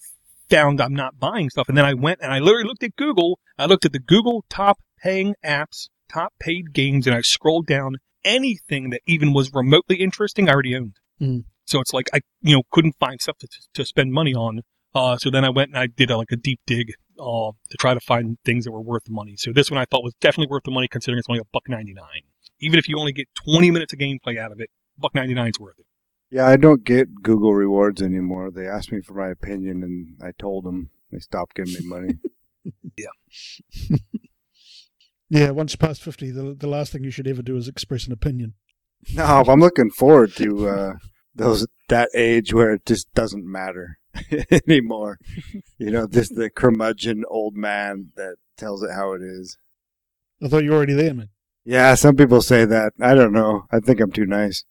found I'm not buying stuff, and then I went and I literally looked at Google. I looked at the Google top paying apps, top paid games, and I scrolled down. Anything that even was remotely interesting, I already owned. Mm. So it's like I, you know, couldn't find stuff to, to spend money on. Uh, so then I went and I did a, like a deep dig uh, to try to find things that were worth the money. So this one I thought was definitely worth the money considering it's only a buck ninety nine. Even if you only get twenty minutes of gameplay out of it, buck ninety nine is worth it. Yeah, I don't get Google rewards anymore. They asked me for my opinion, and I told them they stopped giving me money. <laughs> Yeah, <laughs> yeah, once you pass 50, the, the last thing you should ever do is express an opinion. no, I'm looking forward to uh, those that age where it just doesn't matter <laughs> anymore. You know, just the curmudgeon old man that tells it how it is. I thought you were already there, man. Yeah, some people say that. I don't know. I think I'm too nice.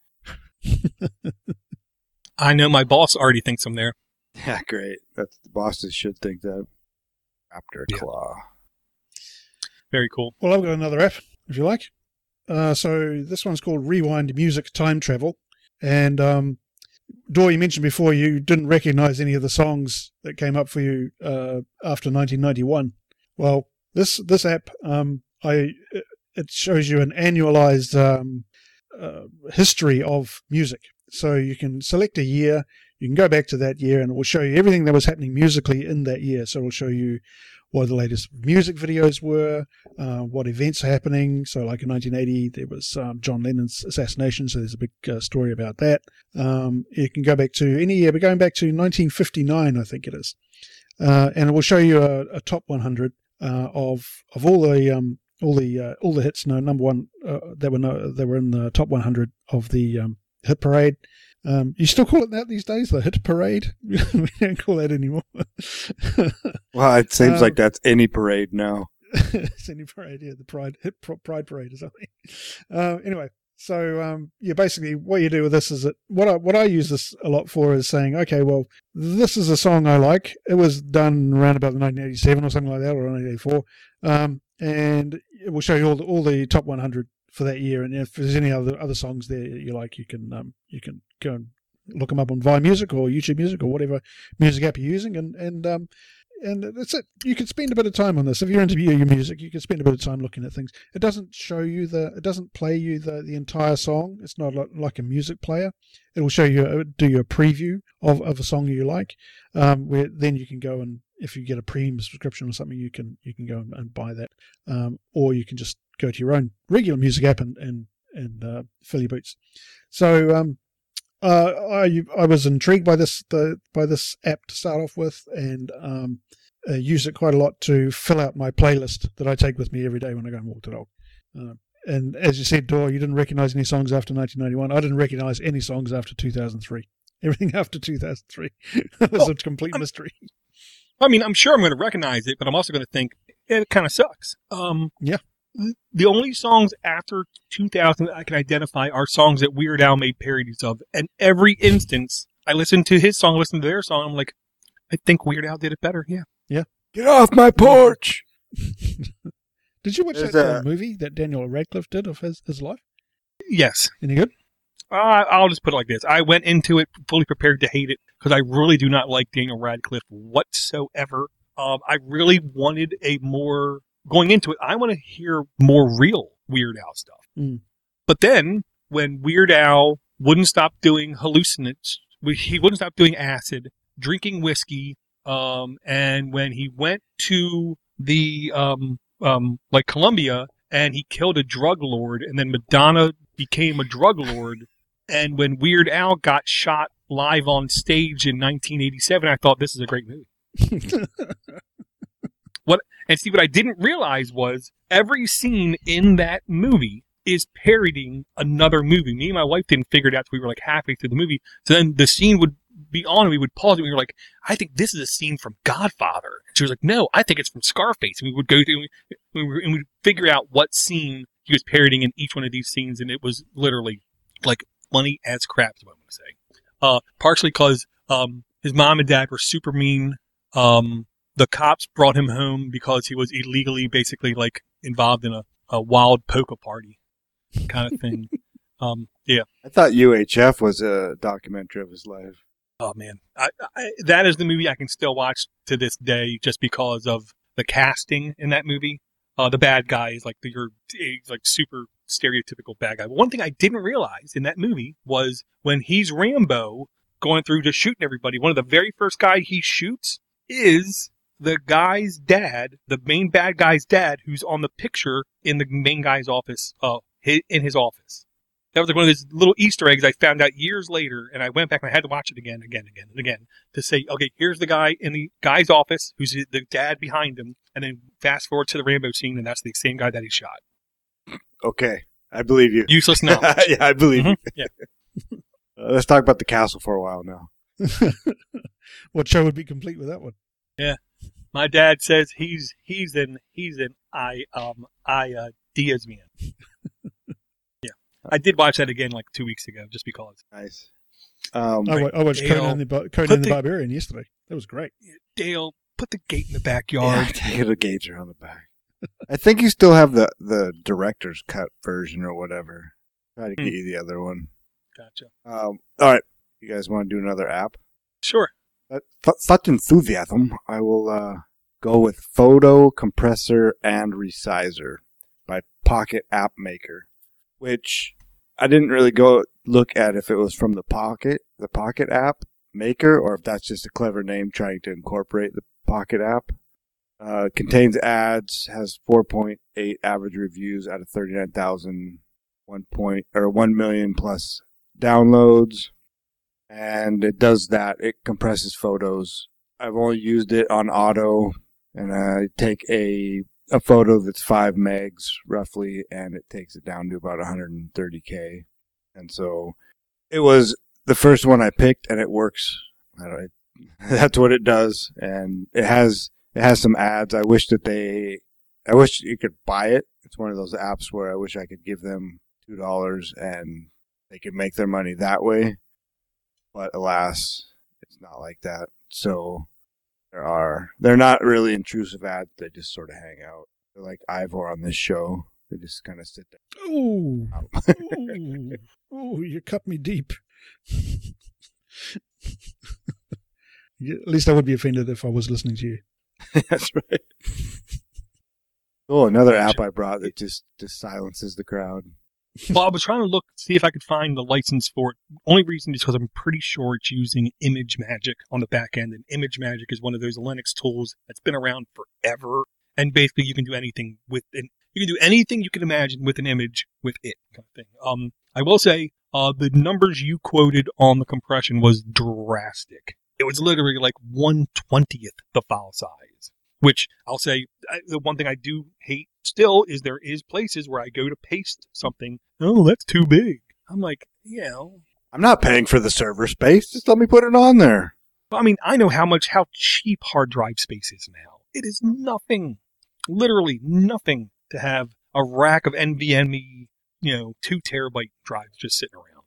<laughs> I know my boss already thinks I'm there. Yeah, great. That's the bosses should think that. Raptor Yeah. Claw. Very cool. Well, I've got another app, if you like. Uh, so this one's called Rewind Music Time Travel. And um, Dor, you mentioned before you didn't recognize any of the songs that came up for you uh, after 1991. Well, this this app, um, I it shows you an annualized um, uh, history of music. So you can select a year, you can go back to that year, and it will show you everything that was happening musically in that year. So it will show you what the latest music videos were, uh, what events are happening. So, like in 1980, there was um, John Lennon's assassination, so there's a big uh, story about that. Um, you can go back to any year, but going back to 1959, I think it is, uh, and it will show you a, a top 100 uh, of of all the um, all the uh, all the hits. No, number one, uh, they were no, they were in the top 100 of the um, hit parade. Um, you still call it that these days, the hit parade? <laughs> we don't call that anymore. <laughs> well, it seems Um, like that's any parade now. <laughs> it's any parade, yeah, the pride hit pride parade or something. Uh, anyway, so um, yeah, basically what you do with this is that what I what I use this a lot for is saying, okay, well, this is a song I like. It was done around about 1987 or something like that, or 1984, um, and it will show you all the, all the top 100 for that year. And if there's any other other songs there that you like, you can um, you can go and look them up on ViMusic or YouTube Music or whatever music app you're using, and and um, and that's it. You can spend a bit of time on this. If you're into your music, you can spend a bit of time looking at things. It doesn't show you the, it doesn't play you the, the entire song. It's not like, like a music player. It will show you, do you a preview of, of a song you like. Um, where then you can go and if you get a premium subscription or something, you can you can go and, and buy that, um, or you can just go to your own regular music app and and and uh, fill your boots. So um, uh, I I was intrigued by this the by this app to start off with, and um, uh, use it quite a lot to fill out my playlist that I take with me every day when I go and walk the dog. Uh, and as you said, Dor, you didn't recognize any songs after 1991. I didn't recognize any songs after 2003. <laughs> Everything after 2003 <laughs> was a complete I'm- mystery. I mean, I'm sure I'm going to recognize it, but I'm also going to think it kind of sucks. Um, Yeah. The only songs after 2000 that I can identify are songs that Weird Al made parodies of, and every instance I listen to his song, listen to their song, I'm like, I think Weird Al did it better. Yeah. Yeah. Get off my porch! <laughs> Did you watch There's that uh, a- movie that Daniel Radcliffe did of his, his life? Yes. Any good? Uh, I'll just put it like this. I went into it fully prepared to hate it because I really do not like Daniel Radcliffe whatsoever. Um, I really wanted a more, going into it, I want to hear more real Weird Al stuff. Mm. But then when Weird Al wouldn't stop doing hallucinates, he wouldn't stop doing acid, drinking whiskey, um, and when he went to the, um, um, like Colombia and he killed a drug lord and then Madonna became a drug lord. And when Weird Al got shot live on stage in 1987, I thought this is a great movie. <laughs> And see, what I didn't realize was every scene in that movie is parodying another movie. Me and my wife didn't figure it out till we were like halfway through the movie. So then the scene would be on and we would pause it and we were like, I think this is a scene from Godfather. She was like, no, I think it's from Scarface. And we would go through and we, we, and we'd figure out what scene he was parodying in each one of these scenes. And it was literally like funny as crap is what I'm going to say. Uh, partially because, um, his mom and dad were super mean. Um, the cops brought him home because he was illegally basically like involved in a, a wild poker party kind of thing. <laughs> um, yeah. I thought UHF was a documentary of his life. Oh man, I, I, that is the movie I can still watch to this day just because of the casting in that movie. Uh, the bad guy is like the, your like super stereotypical bad guy. But one thing I didn't realize in that movie was when he's Rambo going through just shooting everybody. One of the very first guy he shoots is the guy's dad, the main bad guy's dad, who's on the picture in the main guy's office, uh, hi- in his office. That was like one of those little Easter eggs I found out years later, and I went back and I had to watch it again, again, again, and again to say, okay, here's the guy in the guy's office who's the dad behind him, and then fast forward to the Rambo scene, and that's the same guy that he shot. Okay, I believe you. Useless <laughs> knowledge. yeah, I believe Mhm. you. Yeah. <laughs> Uh, let's talk about the castle for a while now. <laughs> what show would be complete with that one? My dad says he's he's an he's an I um I uh Diaz man. <laughs> yeah, I did watch that again like two weeks ago just because. Nice. Um, I, I watched Dale, Conan the, Bar- Conan the the- Barbarian yesterday. That was great. Dale, put the gate in the yeah, <laughs> backyard. take a gauge around the back. I think you still have the the director's cut version or whatever. Try to get Hmm. you the other one. Gotcha. Um, all right, you guys want to do another app? Sure. That- fu- Such enthusiasm. I will uh, go with Photo Compressor and Resizer by Pocket App Maker, which I didn't really go look at if it was from the Pocket, the Pocket App Maker, or if that's just a clever name trying to incorporate the Pocket App. Uh, contains ads, has 4.8 average reviews out of 39,000, one point or 1 million plus downloads and it does that. It compresses photos. I've only used it on auto, and I take a a photo that's five megs roughly, and it takes it down to about 130k. And so it was the first one I picked, and it works. I <laughs> that's what it does, and it has it has some ads. I wish that they, I wish you could buy it. It's one of those apps where I wish I could give them two dollars and they could make their money that way but alas, it's not like that. So there are they're not really intrusive ads. They just sort of hang out. They're like Ivor on this show. They just kind of sit there. Oh, oh, oh, you cut me deep. At least I would be offended if I was listening to you. <laughs> That's right. Oh, another app I brought that just just silences the crowd. Well, I was trying to look, see if I could find the license for it. Only reason is because I'm pretty sure it's using ImageMagick on the back end, and ImageMagick is one of those Linux tools that's been around forever. And basically, you can do anything with it. You can do anything you can imagine with an image with it, kind of thing. Um, I will say, uh, the numbers you quoted on the compression was drastic. It was literally like one twentieth the file size. Which I'll say, I, the one thing I do hate still is there is places where I go to paste something. Oh, that's too big. I'm like, you know, I'm not paying for the server space. Just let me put it on there. I mean, I know how much how cheap hard drive space is now. It is nothing, literally nothing, to have a rack of NVMe, you know, two terabyte drives just sitting around.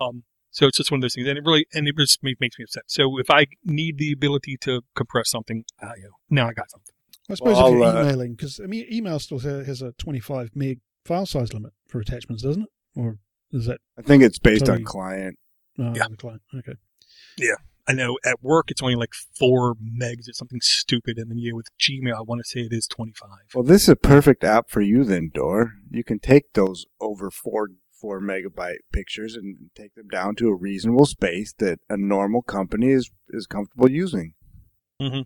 Um, so it's just one of those things, and it really and it just ma- makes me upset. So if I need the ability to compress something, uh, you know, now I got something. I suppose Well, if you're I'll, uh, emailing, because I mean, email still has a 25 meg file size limit for attachments, doesn't it? Or is that I think it's based Totally. on client. uh, Yeah. the client? Okay. Yeah, I know at work it's only like four megs or something stupid, and then yeah, with Gmail I want to say it is twenty five. Well, this is a perfect app for you then, Dor. You can take those over four four megabyte pictures and take them down to a reasonable space that a normal company is is comfortable using. Mm-hmm.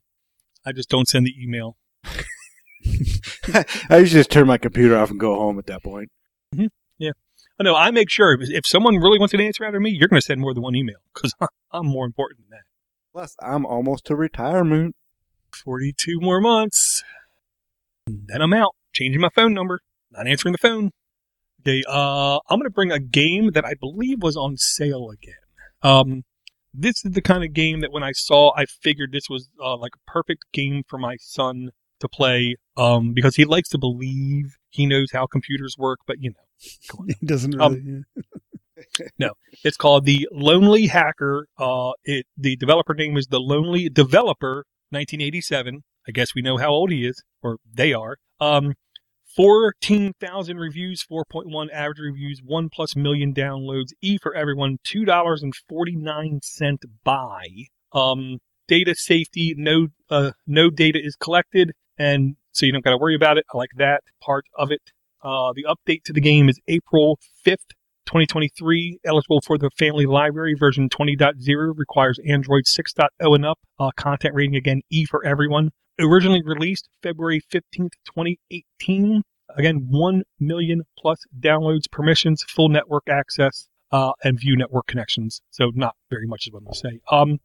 I just don't send the email. <laughs> I usually just turn my computer off and go home at that point. Mm-hmm. Yeah. I know I make sure if, if someone really wants an answer out of me, you're going to send more than one email because <laughs> I'm more important than that. Plus, I'm almost to retirement. 42 more months. Then I'm out. Changing my phone number. Not answering the phone. Okay, uh, I'm going to bring a game that I believe was on sale again. Um, this is the kind of game that when I saw, I figured this was uh, like a perfect game for my son to play um, because he likes to believe he knows how computers work, but you know. It <laughs> doesn't really. Um, yeah. <laughs> It's called the Lonely Hacker. Uh, it the developer name is the Lonely Developer 1987. I guess we know how old he is, or they are. Um, 14,000 reviews, 4.1 average reviews, 1 plus million downloads, E for everyone, $2.49 buy. Um, data safety, no, uh, no data is collected, and so you don't got to worry about it. I like that part of it. Uh, the update to the game is April 5th, 2023. Eligible for the family library version 20.0 requires Android 6.0 and up. Uh, content rating again E for everyone. Originally released February 15th, 2018. Again, 1 million plus downloads, permissions, full network access, uh, and view network connections. So not very much is what I'm going to say. Um,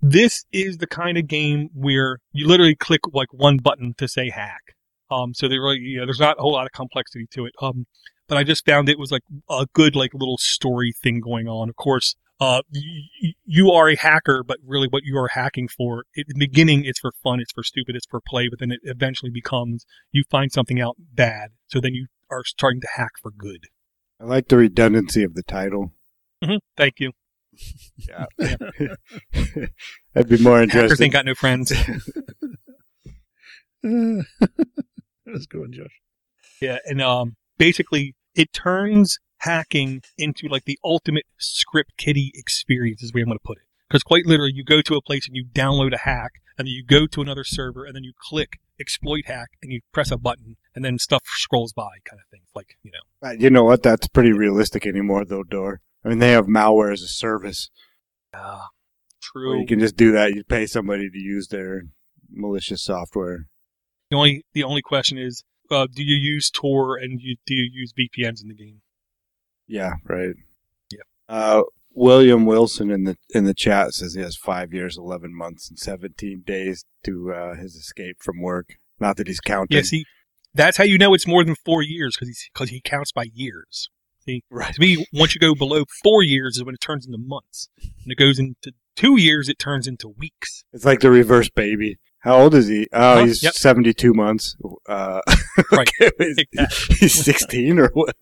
this is the kind of game where you literally click like one button to say hack. Um, so there really, you know, there's not a whole lot of complexity to it. Um, but I just found it was like a good like little story thing going on. Of course, uh, y- you are a hacker, but really what you are hacking for, in the beginning, it's for fun, it's for stupid, it's for play, but then it eventually becomes you find something out bad. So then you are starting to hack for good. I like the redundancy of the title. hmm Thank you. <laughs> Yeah. <laughs> that'd be more interesting. Hackers interested. ain't got no friends. That's good one, Josh. Yeah, and um, basically it turns hacking into like the ultimate script kiddie experience is the way I'm going to put it. Because quite literally, you go to a place and you download a hack, and then you go to another server, and then you click exploit hack, and you press a button, and then stuff scrolls by, kind of thing. Like you know, You know what? That's pretty realistic anymore, though, Door. I mean, they have malware as a service. uh, true. you can just do that. You pay somebody to use their malicious software. The only the only question is, uh, do you use Tor and you, do you use VPNs in the game? Yeah, right. Yeah. Uh, William Wilson in the in the chat says he has five years, eleven months, and seventeen days to uh, his escape from work. Not that he's counting. Yeah, see, that's how you know it's more than four years because because he counts by years. See, right. To me, once you go below four years is when it turns into months. and it goes into two years, it turns into weeks. It's like the reverse baby. How old is he? Oh, Huh? he's Yep. seventy-two months. Uh, <laughs> Right. he's, he's sixteen or what?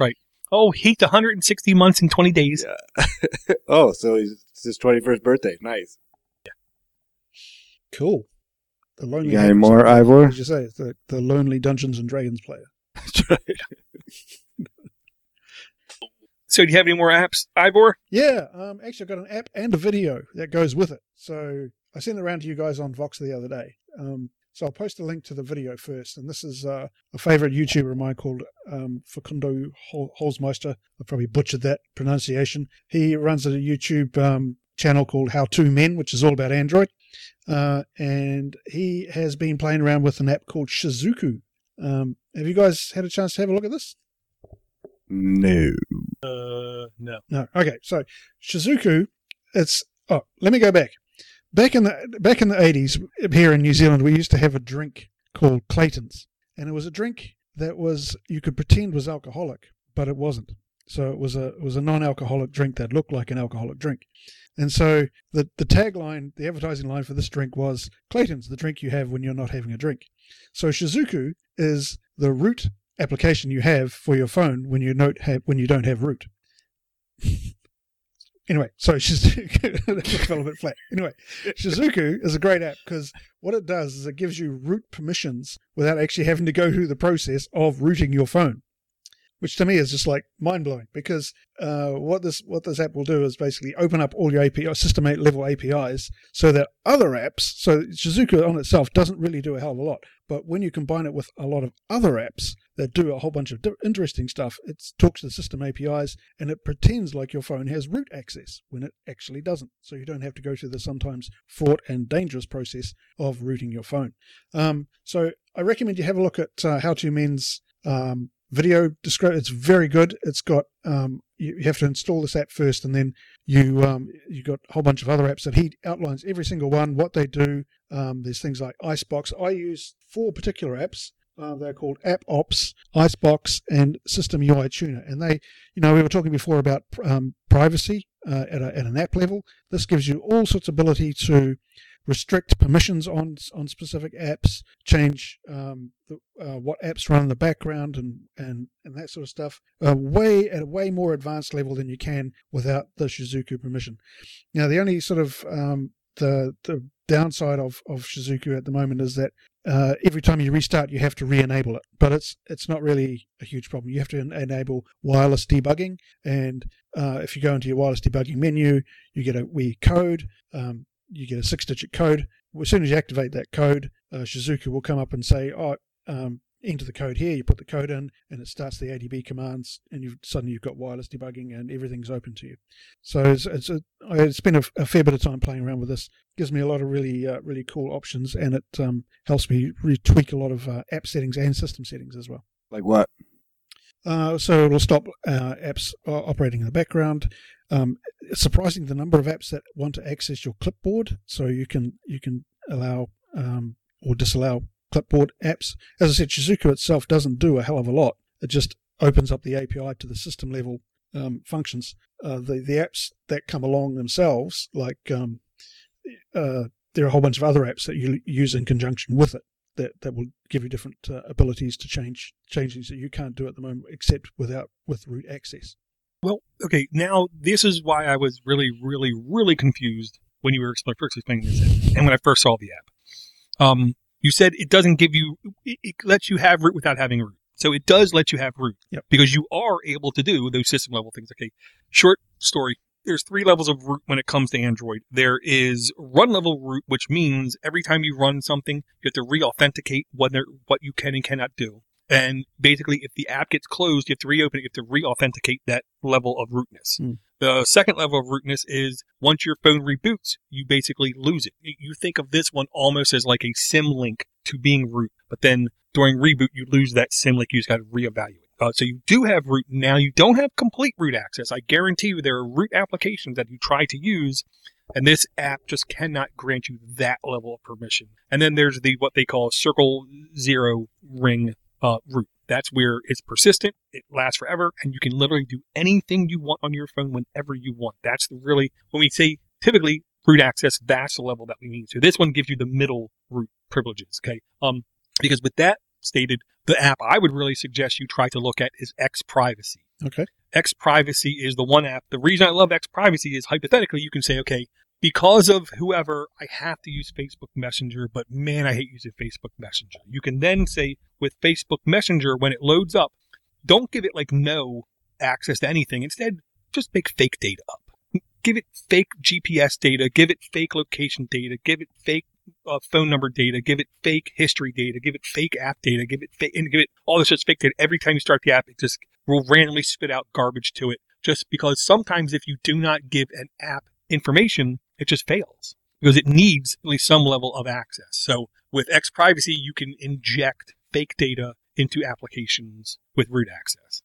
Right. Oh, he's 160 months and 20 days. <laughs> Oh, so he's it's his twenty-first birthday. Nice. Yeah. Cool. The lonely. You got any Dungeons- more, What Ivor? did you say? The, the lonely Dungeons and Dragons player. <laughs> That's right. So, do you have any more apps, Ivor? Yeah, um, actually, I've got an app and a video that goes with it. So I sent it around to you guys on Vox the other day. Um, so I'll post a link to the video first. And this is uh, a favorite YouTuber of mine called um, Facundo Holzmeister. I probably butchered that pronunciation. He runs a YouTube um, channel called How To Men, which is all about Android. Uh, and he has been playing around with an app called Shizuku. Um, have you guys had a chance to have a look at this? No. Uh, no. No. Okay. So Shizuku, it's oh, let me go back. Back in the back in the eighties, here in New Zealand, we used to have a drink called Clayton's, and it was a drink that was you could pretend was alcoholic, but it wasn't. So it was a it was a non-alcoholic drink that looked like an alcoholic drink. And so the the tagline, the advertising line for this drink was Clayton's, the drink you have when you're not having a drink. So Shizuku is the root application you have for your phone when you don't have when you don't have root. <laughs> anyway, so Shizuku <laughs> fell a bit flat. Anyway, Shizuku is a great app because what it does is it gives you root permissions without actually having to go through the process of rooting your phone. Which to me is just like mind blowing because uh, what this what this app will do is basically open up all your API system level APIs so that other apps so Shizuku on itself doesn't really do a hell of a lot but when you combine it with a lot of other apps that do a whole bunch of interesting stuff, it talks to the system APIs and it pretends like your phone has root access when it actually doesn't. So you don't have to go through the sometimes fraught and dangerous process of rooting your phone. Um, so I recommend you have a look at uh, How to Men's um, video description. It's very good. It's got um, you have to install this app first, and then you um, you got a whole bunch of other apps that he outlines every single one, what they do. Um, there's things like Icebox. I use four particular apps. Uh, they're called App Ops, Icebox, and System UI Tuner. And they, you know, we were talking before about um, privacy uh, at, a, at an app level. This gives you all sorts of ability to restrict permissions on on specific apps, change um, the, uh, what apps run in the background, and and and that sort of stuff. Uh, way at a way more advanced level than you can without the Shizuku permission. Now, the only sort of um, the the downside of of Shizuku at the moment is that uh, every time you restart, you have to re-enable it. But it's it's not really a huge problem. You have to en- enable wireless debugging, and uh, if you go into your wireless debugging menu, you get a wee code. Um, you get a six-digit code. As soon as you activate that code, uh, Shizuku will come up and say, "Oh, um, enter the code here." You put the code in, and it starts the ADB commands, and you've suddenly you've got wireless debugging, and everything's open to you. So it's, it's a, I spent a, a fair bit of time playing around with this. Gives me a lot of really uh, really cool options, and it um, helps me retweak a lot of uh, app settings and system settings as well. Like what? Uh, so it'll stop uh, apps operating in the background. Um, surprising the number of apps that want to access your clipboard, so you can you can allow um, or disallow clipboard apps. As I said, Shizuku itself doesn't do a hell of a lot. It just opens up the API to the system level um, functions. Uh, the the apps that come along themselves, like um, uh, there are a whole bunch of other apps that you use in conjunction with it that, that will give you different uh, abilities to change change things that you can't do at the moment except without with root access. Well, okay, now this is why I was really, really, really confused when you were first explaining this and when I first saw the app. Um, You said it doesn't give you, it, it lets you have root without having root. So it does let you have root Yep. because you are able to do those system level things. Okay. Short story. There's three levels of root when it comes to Android. There is run level root, which means every time you run something, you have to re-authenticate what, what you can and cannot do. And basically, if the app gets closed, you have to reopen it. You have to re-authenticate that level of rootness. Hmm. The second level of rootness is once your phone reboots, you basically lose it. You you think of this one almost as like a symlink to being root, but then during reboot, you lose that symlink. You just got to reevaluate. Uh, so you do have root now. You don't have complete root access. I guarantee you there are root applications that you try to use, and this app just cannot grant you that level of permission. And then there's the what they call circle zero ring uh, root. That's where it's persistent, it lasts forever, and you can literally do anything you want on your phone whenever you want. That's the really when we say typically root access, that's the level that we mean. So this one gives you the middle root privileges. Okay. Um, because with that stated, the app I would really suggest you try to look at is X Privacy. Okay. X Privacy is the one app. The reason I love X Privacy is hypothetically you can say, okay, because of whoever, I have to use Facebook Messenger, but man, I hate using Facebook Messenger. You can then say with Facebook Messenger, when it loads up, don't give it like no access to anything. Instead, just make fake data up. Give it fake GPS data, give it fake location data, give it fake uh, phone number data, give it fake history data, give it fake app data, give it fake, and give it all this just fake data. Every time you start the app, it just will randomly spit out garbage to it. Just because sometimes if you do not give an app information, it just fails because it needs at least some level of access. So with X Privacy, you can inject fake data into applications with root access.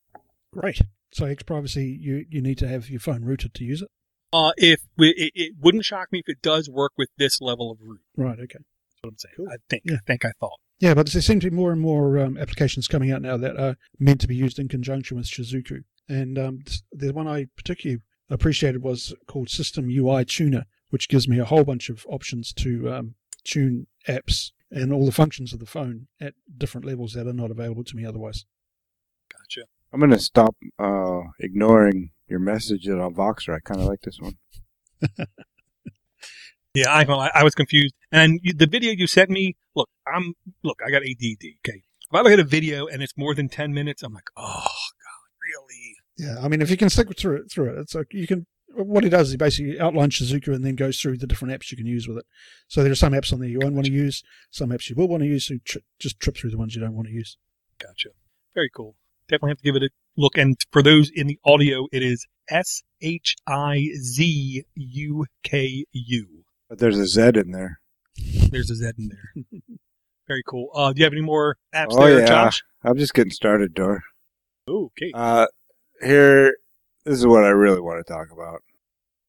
Great. So X privacy, you you need to have your phone rooted to use it. Uh, if it, it wouldn't shock me if it does work with this level of root. Right. Okay. That's what I'm saying. Cool. I think. Yeah. I think I thought. Yeah, but there seem to be more and more um, applications coming out now that are meant to be used in conjunction with Shizuku. And um, the one I particularly appreciated was called System UI Tuner, which gives me a whole bunch of options to um, tune apps and all the functions of the phone at different levels that are not available to me otherwise. Gotcha. I'm gonna stop uh, ignoring your message on Voxer. I kind of like this one. <laughs> Yeah, I know. I, I was confused. And you, the video you sent me, look, I'm look. I got ADD. Okay, if I look at a video and it's more than ten minutes, I'm like, oh god, really? Yeah, I mean, if you can stick through it, through it, it's like you can. What he does is he basically outlines Shizuku and then goes through the different apps you can use with it. So there are some apps on there you won't want to use, some apps you will want to use. So tri- just trip through the ones you don't want to use. Gotcha. Very cool. Definitely have to give it a look. And for those in the audio, it is S H I Z U K U. But there's a Z in there. There's a Z in there. <laughs> Very cool. Uh, do you have any more apps Oh, there, yeah. Josh? I'm just getting started, Dor. Oh, okay. Uh, here, this is what I really want to talk about.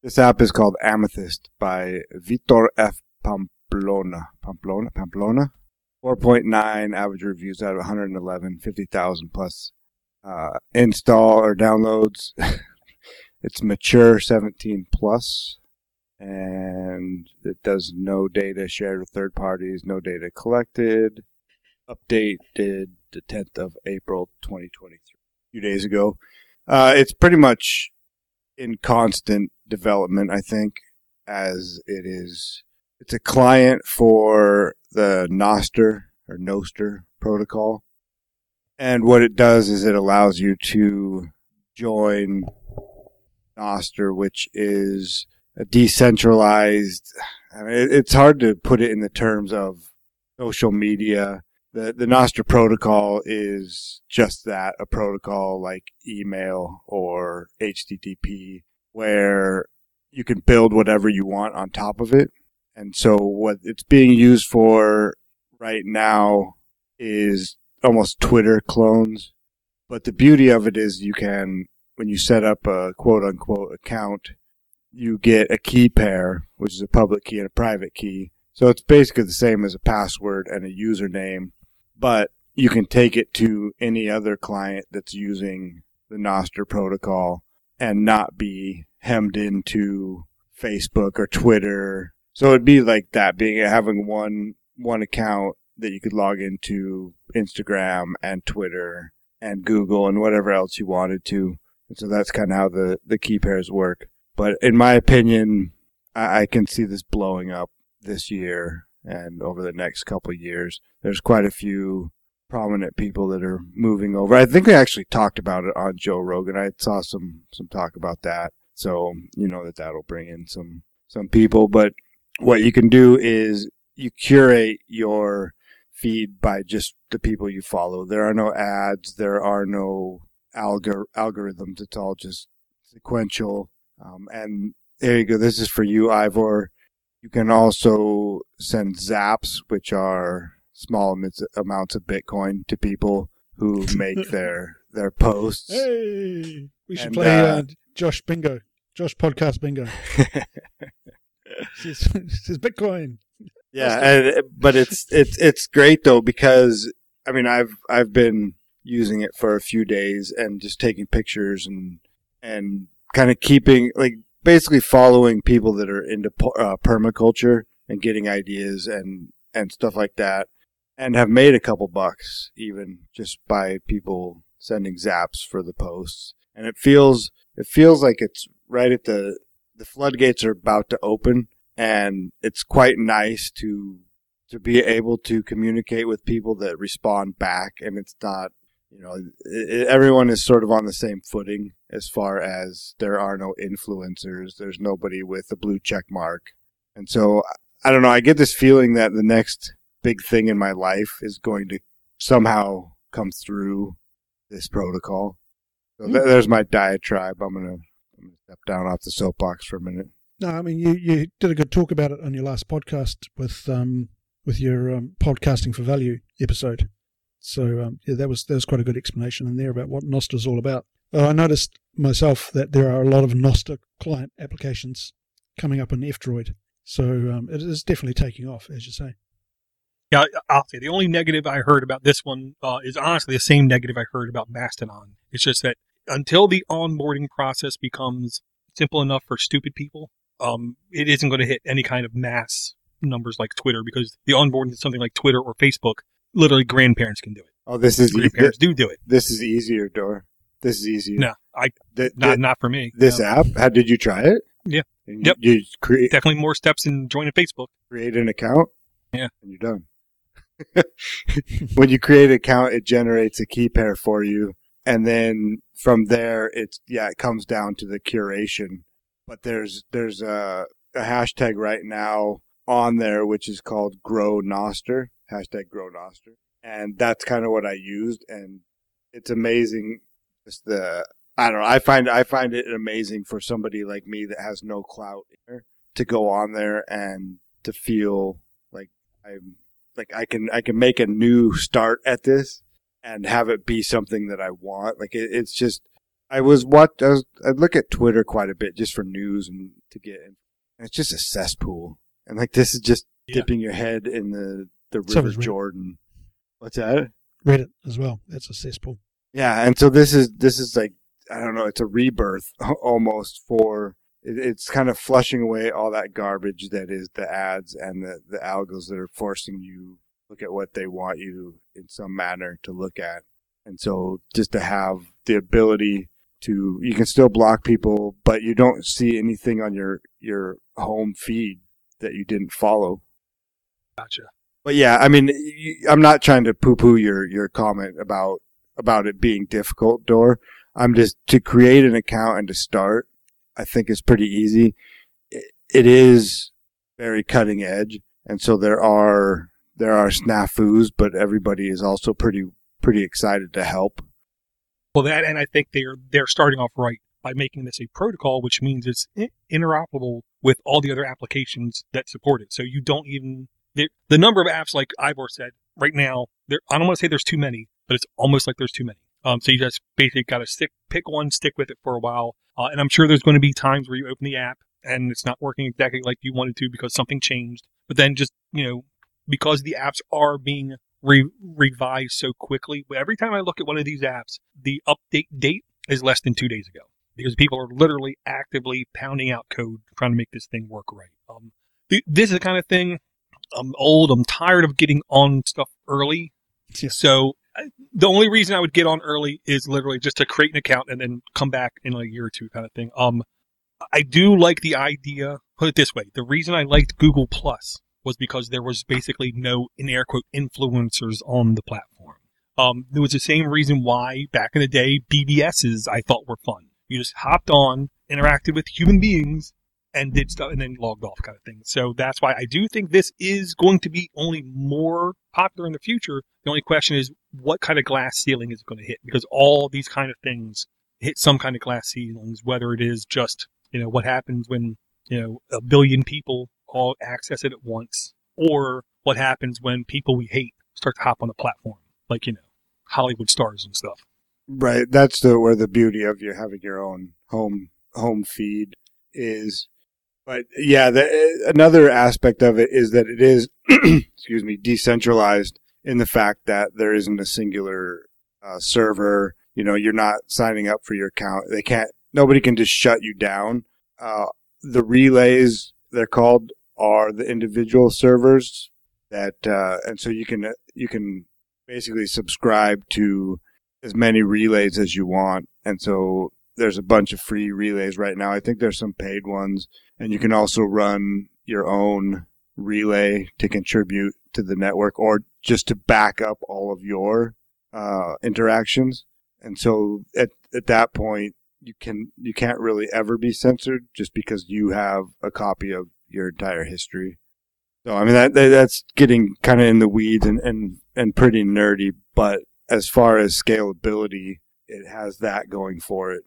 This app is called Amethyst by Vitor F. Pamplona. Pamplona? Pamplona? 4.9 average reviews out of 111, 50,000 plus uh, install or downloads. <laughs> it's mature 17 plus, and it does no data shared with third parties, no data collected. Updated the 10th of April 2023 a few days ago. Uh, it's pretty much in constant development, I think, as it is. It's a client for the Nostr or Nostr protocol. And what it does is it allows you to join Nostr, which is a decentralized, I mean, it's hard to put it in the terms of social media the the Nostr protocol is just that a protocol like email or HTTP where you can build whatever you want on top of it. And so what it's being used for right now is almost Twitter clones. But the beauty of it is you can when you set up a quote unquote account, you get a key pair, which is a public key and a private key. So it's basically the same as a password and a username but you can take it to any other client that's using the Nostr protocol and not be hemmed into Facebook or Twitter. So it'd be like that, being having one one account that you could log into Instagram and Twitter and Google and whatever else you wanted to. And so that's kind of how the the key pairs work. But in my opinion, I, I can see this blowing up this year and over the next couple years, there's quite a few prominent people that are moving over. I think we actually talked about it on Joe Rogan. I saw some some talk about that. So, you know that that'll bring in some some people, but what you can do is you curate your feed by just the people you follow. There are no ads, there are no algor- algorithms. It's all just sequential. Um, and there you go. This is for you, Ivor. You can also send zaps, which are small amounts of Bitcoin to people who make <laughs> their their posts. Hey, we should and, play uh, uh, Josh Bingo, Josh Podcast Bingo. <laughs> this, is <laughs> Bitcoin. Yeah, and, but it's it's it's great though because I mean I've I've been using it for a few days and just taking pictures and and kind of keeping like basically following people that are into uh, permaculture and getting ideas and and stuff like that and have made a couple bucks even just by people sending zaps for the posts. And it feels it feels like it's right at the the floodgates are about to open and it's quite nice to to be able to communicate with people that respond back and it's not you know it, everyone is sort of on the same footing as far as there are no influencers there's nobody with a blue check mark and so i don't know i get this feeling that the next big thing in my life is going to somehow come through this protocol. So th- there's my diatribe. I'm gonna, I'm gonna step down off the soapbox for a minute. No, I mean you, you did a good talk about it on your last podcast with um with your um, podcasting for value episode. So um, yeah, that was that was quite a good explanation in there about what Nostr is all about. Uh, I noticed myself that there are a lot of Nostr client applications coming up in F-Droid. So um, it is definitely taking off, as you say. Yeah, I'll say the only negative I heard about this one uh, is honestly the same negative I heard about Mastodon. It's just that until the onboarding process becomes simple enough for stupid people, um, it isn't going to hit any kind of mass numbers like Twitter because the onboarding is something like Twitter or Facebook. Literally, grandparents can do it. Oh, this is grandparents e- do do it. This is easier, Door. This is easier. No, I the, not the, not for me. This no. app. How did you try it? Yeah. And yep. You, you create definitely more steps in joining Facebook. Create an account. Yeah. And you're done. <laughs> when you create an account, it generates a key pair for you. And then from there, it's, yeah, it comes down to the curation. But there's, there's a, a hashtag right now on there, which is called Grow Nostr, hashtag Grow Nostr. And that's kind of what I used. And it's amazing. Just the, I don't know. I find, I find it amazing for somebody like me that has no clout to go on there and to feel like I'm like I can I can make a new start at this and have it be something that I want. Like it, it's just I was what I was I look at Twitter quite a bit just for news and to get. And it's just a cesspool. And like this is just yeah. dipping your head in the the river so Jordan. What's that? Reddit as well. That's a cesspool. Yeah, and so this is this is like I don't know, it's a rebirth <laughs> almost for it's kind of flushing away all that garbage that is the ads and the, the algos that are forcing you look at what they want you in some manner to look at. And so just to have the ability to, you can still block people, but you don't see anything on your, your home feed that you didn't follow. Gotcha. But yeah, I mean, I'm not trying to poo poo your, your comment about, about it being difficult, Door. I'm just to create an account and to start I think is pretty easy. It is very cutting edge, and so there are there are snafus, but everybody is also pretty pretty excited to help. Well, that and I think they're they're starting off right by making this a protocol, which means it's interoperable with all the other applications that support it. So you don't even the number of apps, like Ivor said, right now. There, I don't want to say there's too many, but it's almost like there's too many. Um, so you just basically got to stick, pick one, stick with it for a while. Uh, and I'm sure there's going to be times where you open the app and it's not working exactly like you wanted to because something changed. But then just, you know, because the apps are being re- revised so quickly, every time I look at one of these apps, the update date is less than two days ago because people are literally actively pounding out code trying to make this thing work right. Um, th- this is the kind of thing I'm old. I'm tired of getting on stuff early. Yeah. So the only reason I would get on early is literally just to create an account and then come back in a year or two kind of thing. Um, I do like the idea. Put it this way: the reason I liked Google Plus was because there was basically no, in air quote, influencers on the platform. Um, there was the same reason why back in the day BBSs I thought were fun. You just hopped on, interacted with human beings, and did stuff, and then logged off, kind of thing. So that's why I do think this is going to be only more popular in the future. The only question is what kind of glass ceiling is it going to hit? Because all these kind of things hit some kind of glass ceilings, whether it is just you know what happens when you know a billion people all access it at once, or what happens when people we hate start to hop on the platform, like you know Hollywood stars and stuff. Right. That's the where the beauty of you having your own home home feed is. But yeah, the, another aspect of it is that it is, <clears throat> excuse me, decentralized in the fact that there isn't a singular uh, server. You know, you're not signing up for your account. They can't. Nobody can just shut you down. Uh, the relays, they're called, are the individual servers that, uh, and so you can you can basically subscribe to as many relays as you want. And so there's a bunch of free relays right now. I think there's some paid ones and you can also run your own relay to contribute to the network or just to back up all of your uh, interactions. And so at, at that point, you can you can't really ever be censored just because you have a copy of your entire history. So I mean that, that that's getting kind of in the weeds and, and and pretty nerdy, but as far as scalability, it has that going for it.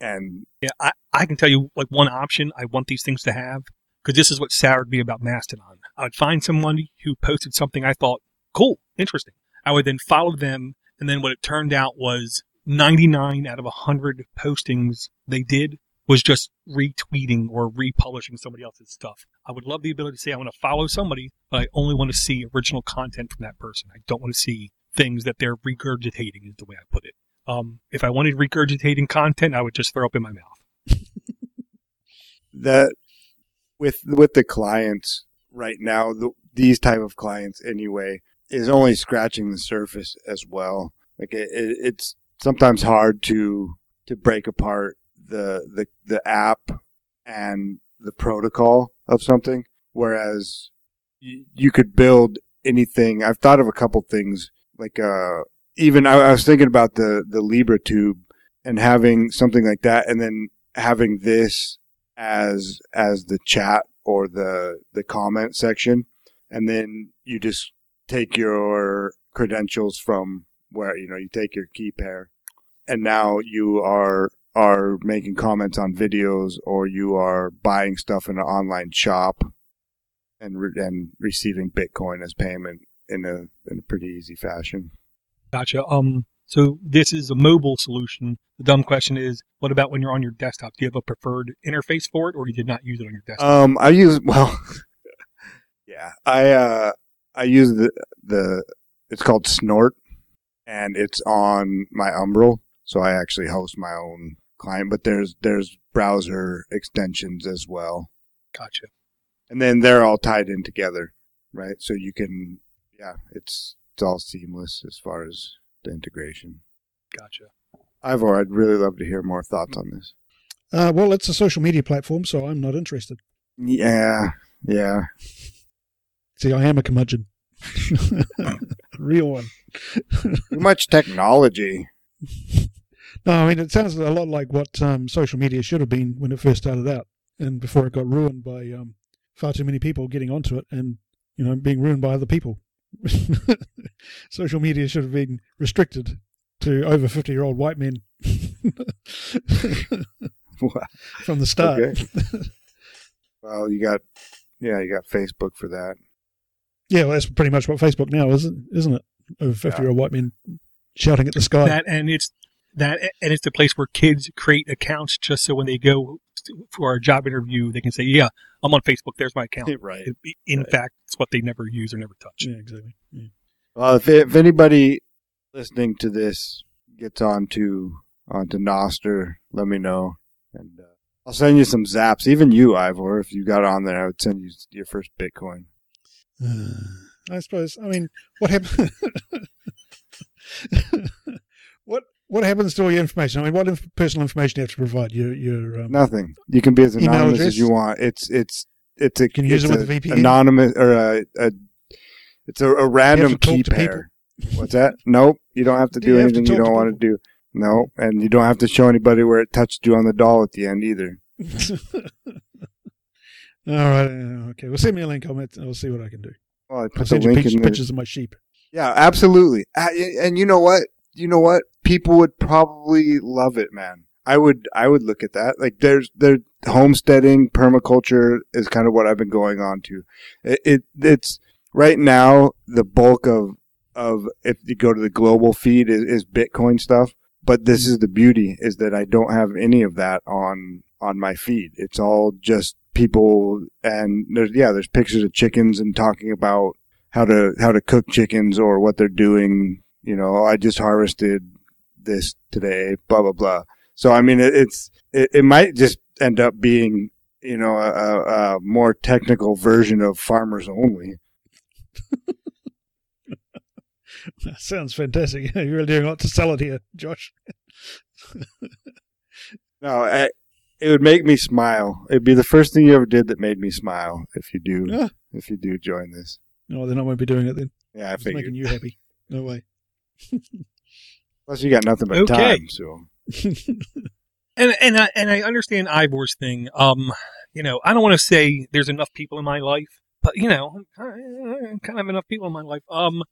And yeah, I, I can tell you like one option I want these things to have because this is what soured me about Mastodon. I would find someone who posted something I thought cool, interesting. I would then follow them, and then what it turned out was 99 out of 100 postings they did was just retweeting or republishing somebody else's stuff. I would love the ability to say I want to follow somebody, but I only want to see original content from that person. I don't want to see things that they're regurgitating is the way I put it. Um, if I wanted regurgitating content, I would just throw up in my mouth. <laughs> that with with the clients right now, the, these type of clients anyway is only scratching the surface as well. Like it, it, it's sometimes hard to to break apart the the the app and the protocol of something, whereas you, could build anything. I've thought of a couple things like uh even I, I was thinking about the the LibreTube and having something like that, and then having this as as the chat or the the comment section, and then you just take your credentials from where you know you take your key pair, and now you are are making comments on videos or you are buying stuff in an online shop and re- and receiving Bitcoin as payment in a in a pretty easy fashion. Gotcha. Um, so this is a mobile solution. The dumb question is, what about when you're on your desktop? Do you have a preferred interface for it, or you did not use it on your desktop? Um, I use <laughs> well, yeah, I uh, I use the the it's called Snort, and it's on my Umbrel, so I actually host my own client. But there's there's browser extensions as well, Gotcha. and then they're all tied in together, right? So you can, yeah, it's it's all seamless as far as the integration. Gotcha. Ivor, I'd really love to hear more thoughts on this. Uh, well, it's a social media platform, so I'm not interested. Yeah, yeah. See, I am a curmudgeon. <laughs> Real one. Too much technology. <laughs> No, I mean, it sounds a lot like what um, social media should have been when it first started out and before it got ruined by um, far too many people getting onto it and, you know, being ruined by other people. <laughs> social media should have been restricted to over 50 year old white men <laughs> <laughs> from the start. Okay. Well, you got, yeah, you got Facebook for that. Yeah, well, that's pretty much what Facebook now is, isn't it? Over 50 year old white men shouting at the sky. That and it's that and it's the place where kids create accounts just so when they go for a job interview, they can say, "Yeah, I'm on Facebook. There's my account." <laughs> right. In Right. fact, it's what they never use or never touch. yeah, exactly. Yeah. Well, if, if anybody listening to this gets onto onto Nostr, let me know, and uh, I'll send you some zaps. Even you, Ivor, if you got on there, I would send you your first Bitcoin. <sighs> I suppose. I mean, what happens? <laughs> <laughs> what happens to all your information? I mean, what inf- personal information do you have to provide? Your your um, Nothing. You can be as anonymous as you want. It's it's it's a Can you use it with a VPN? anonymous or a, a it's a, a random to key to pair. What's that? Nope. You don't have to Do do, you have to anything you don't want to do. No, and you don't have to show anybody where it touched you on the doll at the end either. <laughs> All right. uh, Okay. Well, send me a link. I'll, met- I'll see what I can do. Well, I I'll put the send you link pic- in the, pictures of my sheep. Yeah, absolutely. And you know what? You know what? People would probably love it, man. I would, I would look at that. Like there's, there, homesteading, permaculture is kind of what I've been going on to. It, it, it's right now the bulk of, of if you go to the global feed is, is Bitcoin stuff. But this is the beauty is that I don't have any of that on, on my feed. It's all just people and there's, yeah, there's pictures of chickens and talking about how to how to cook chickens or what they're doing. You know, I just harvested this today. Blah blah blah. So I mean, it, it's it, it might just end up being you know a, a, more technical version of farmers only. <laughs> That sounds fantastic. <laughs> You're really doing a lot to sell it here, Josh. <laughs> No, I, it would make me smile. It'd be the first thing you ever did that made me smile if you do Ah. if you do join this. No, then I won't be doing it then. Yeah, I think It's figured. making you happy. No way. Plus, you got nothing but Okay. time. So <laughs> And and I, and I understand Ivor's thing. Um, you know, I don't want to say there's enough people in my life, but you know, I kind of have enough people in my life. Um,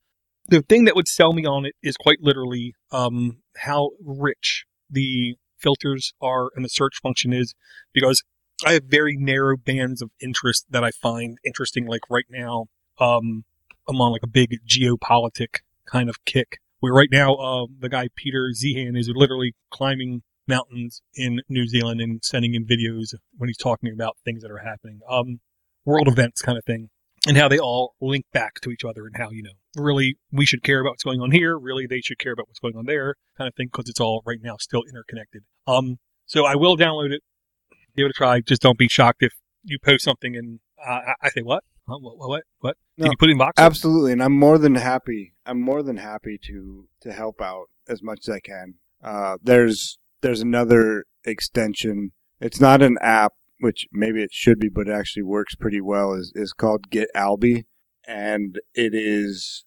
the thing that would sell me on it is quite literally um how rich the filters are and the search function is, because I have very narrow bands of interest that I find interesting. Like right now, um, I'm on like a big geopolitic kind of kick. Where right now, uh, the guy Peter Zeihan is literally climbing mountains in New Zealand and sending in videos when he's talking about things that are happening. Um, world events kind of thing. And how they all link back to each other and how, you know, really we should care about what's going on here. Really they should care about what's going on there kind of thing because it's all right now still interconnected. Um, so I will download it, give it a try. Just don't be shocked if you post something and uh, I say, what? Huh? What? What? What? No, you put in box? Absolutely, and I'm more than happy. I'm more than happy to to help out as much as I can. Uh, there's there's another extension. It's not an app, which maybe it should be, but it actually works pretty well. is is called Get Alby, and it is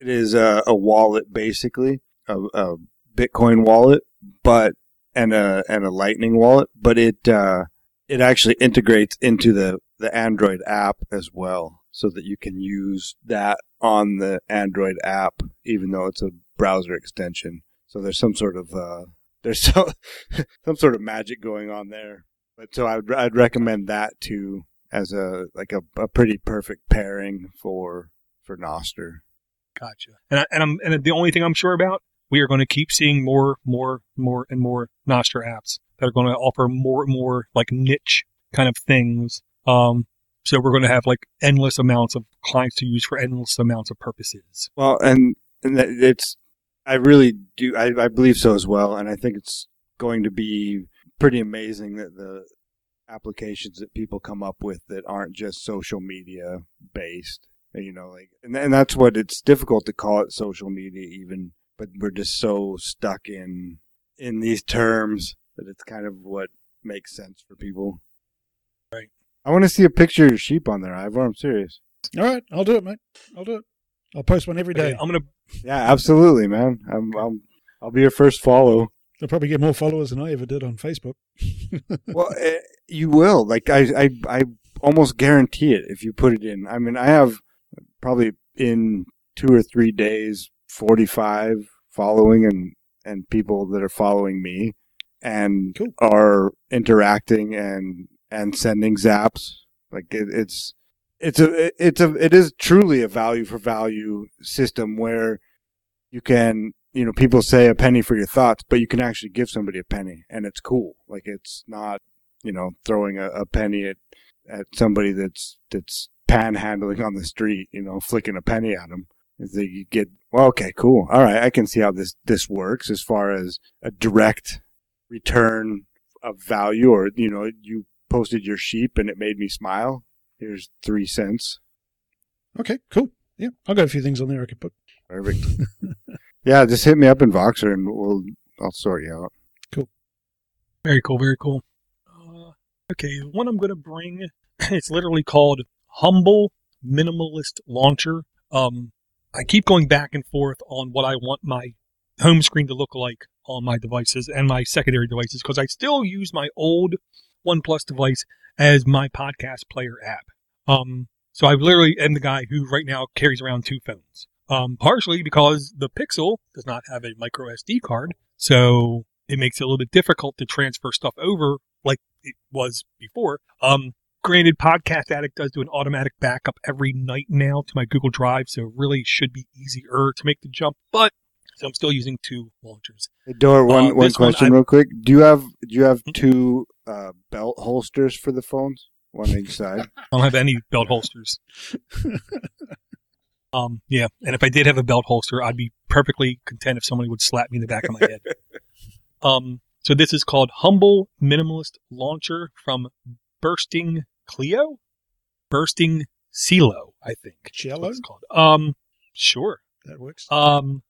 it is a, a wallet basically, a, a Bitcoin wallet, but and a and a Lightning wallet, but it uh, it actually integrates into the the Android app as well, so that you can use that on the Android app, even though it's a browser extension. So there's some sort of uh, <laughs> there's so, some sort of magic going on there. But so I'd I'd recommend that too as a like a, a pretty perfect pairing for for Nostr. Gotcha. And I, and I'm and the only thing I'm sure about, we are going to keep seeing more, more, more, and more Nostr apps that are going to offer more and more like niche kind of things. Um, so we're going to have like endless amounts of clients to use for endless amounts of purposes. Well, and, and that- it's, I really do, I, I believe so as well. And I think it's going to be pretty amazing that the applications that people come up with that aren't just social media based, you know, like, and, and that's what it's difficult to call it social media even, but we're just so stuck in, in these terms that it's kind of what makes sense for people. Right. I want to see a picture of your sheep on there, Ivor. I'm serious. All right, I'll do it, mate. I'll do it. I'll post one every day. Okay, I'm gonna Yeah, absolutely, man. I'm, I'm, I'll be your first follow. I'll probably get more followers than I ever did on Facebook. <laughs> Well, eh, you will. Like I, I, I almost guarantee it if you put it in. I mean, I have probably in two or three days, forty-five following and and people that are following me and Cool. are interacting and and sending zaps. Like it, it's it's a it's a it is truly a value for value system where you can you know people say a penny for your thoughts, but you can actually give somebody a penny and it's cool. Like it's not you know throwing a, a penny at at somebody that's that's panhandling on the street. You know, flicking a penny at them. Is that you get well, okay, cool, all right, I can see how this this works as far as a direct return of value, or you know, you posted your sheep and it made me smile. Here's three cents. Okay, cool. Yeah, I've got a few things on there I could put. Perfect. <laughs> yeah, just hit me up in Voxer and we'll I'll sort you out. Cool. Very cool, very cool. Uh, okay, one I'm going to bring <clears throat> it's literally called Humble Minimalist Launcher. Um, I keep going back and forth on what I want my home screen to look like on my devices and my secondary devices because I still use my old OnePlus device as my podcast player app. Um, so I literally am the guy who right now carries around two phones. Um, partially because the Pixel does not have a micro SD card, so it makes it a little bit difficult to transfer stuff over like it was before. Um, granted, Podcast Addict does do an automatic backup every night now to my Google Drive, so it really should be easier to make the jump. But so I'm still using two launchers. Hey, Door, one Uh, one this one question real quick. Do you have do you have Hmm? two uh, belt holsters for the phones? One each side. <laughs> I don't have any belt holsters. <laughs> um, yeah, and if I did have a belt holster, I'd be perfectly content if somebody would slap me in the back of my head. <laughs> um, so this is called Humble Minimalist Launcher from Bursting Clio, Bursting Silo, I think. is Cello? It's called. Um, sure. That works. Um, yeah,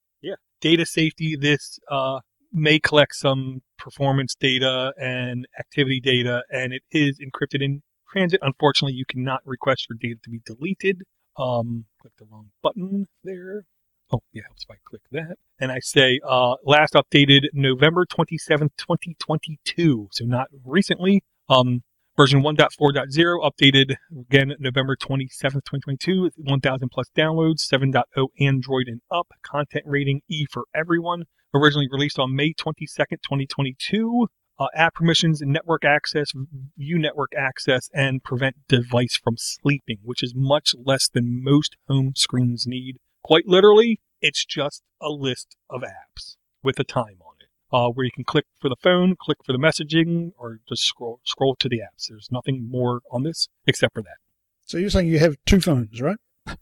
data safety. This uh, may collect some performance data and activity data, and it is encrypted in transit. Unfortunately, you cannot request your data to be deleted. Um, click the wrong button there. Oh, yeah, helps if I click that. And I say, uh, last updated November 27th, 2022. So not recently. Um, version 1.4.0 updated again November 27th, 2022. 1000 plus downloads, 7.0 Android and up. Content rating E for everyone. Originally released on May 22nd, 2022. Uh, app permissions, network access, view network access, and prevent device from sleeping, which is much less than most home screens need. Quite literally, it's just a list of apps with a time on uh, where you can click for the phone, click for the messaging, or just scroll scroll to the apps. There's nothing more on this except for that. So you're saying you have two phones, right? <laughs>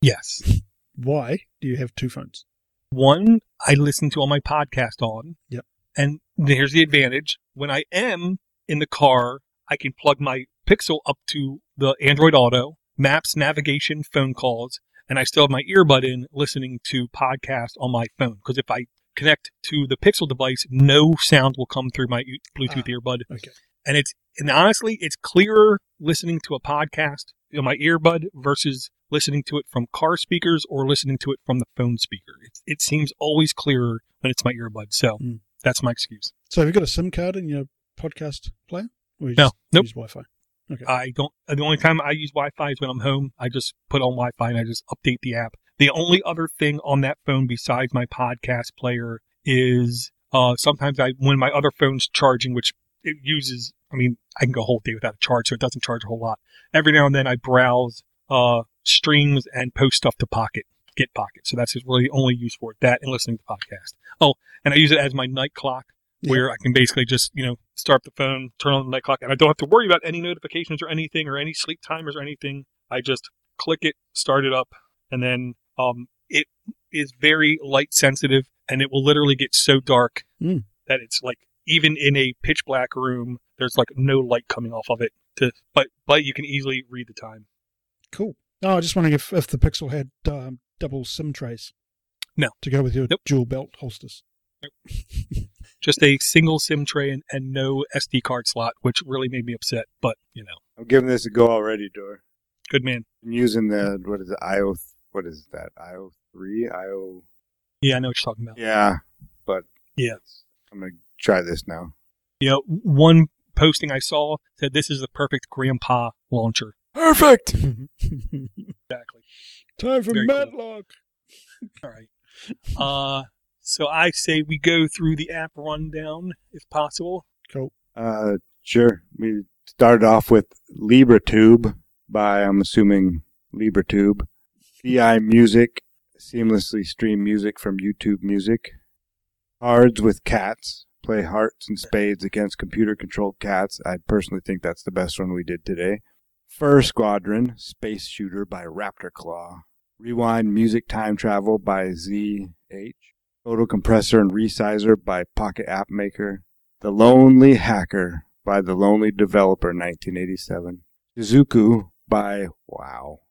Yes. Why do you have two phones? One, I listen to all my podcast on. Yep. And here's the advantage. When I am in the car, I can plug my Pixel up to the Android Auto, maps, navigation, phone calls, and I still have my earbud in listening to podcasts on my phone. Because if I connect to the Pixel device, no sound will come through my Bluetooth Ah, earbud. Okay. And it's, and honestly, it's clearer listening to a podcast on my earbud versus listening to it from car speakers or listening to it from the phone speaker. It, it seems always clearer when it's my earbud. So Mm. that's my excuse. So have you got a SIM card in your podcast player? Or you No. just Nope. use Wi-Fi? Okay. I don't, the only time I use Wi-Fi is when I'm home. I just put on Wi-Fi and I just update the app. The only other thing on that phone besides my podcast player is, uh, sometimes I, when my other phone's charging, which it uses, I mean, I can go a whole day without a charge, so it doesn't charge a whole lot. Every now and then I browse, uh, streams and post stuff to Pocket, Get Pocket. So that's really only use for it. That and listening to podcast. Oh, and I use it as my night clock where I can basically just, you know, start the phone, turn on the night clock, and I don't have to worry about any notifications or anything or any sleep timers or anything. I just click it, start it up, and then um, it is very light sensitive, and it will literally get so dark Mm. that it's like even in a pitch black room, there's like no light coming off of it. To but but you can easily read the time. Cool. No, I was just wondering if, if the Pixel had um, double SIM trays. No. To go with your Nope. dual belt holsters. Just a single SIM tray and, and no SD card slot, which really made me upset. But you know, I'm giving this a go already, Door. good man. I'm using the what is it? IO what is that? IO three? IO Yeah, I know what you're talking about. Yeah. But Yeah. I'm gonna try this now. Yeah, one posting I saw said this is the perfect grandpa launcher. Perfect. <laughs> Exactly. Time for Very cool. Matlock. All right. Uh, so I say we go through the app rundown if possible. Cool. Uh sure. We started off with LibreTube by I'm assuming LibreTube. ViMusic seamlessly stream music from YouTube Music. Cards with cats. Play hearts and spades against computer controlled cats. I personally think that's the best one we did today. Fur Squadron, Space Shooter by Raptor Claw. Rewind Music Time Travel by ZH. Photo Compressor and Resizer by Pocket App Maker. The Lonely Hacker by The Lonely Developer 1987. Shizuku by Wow.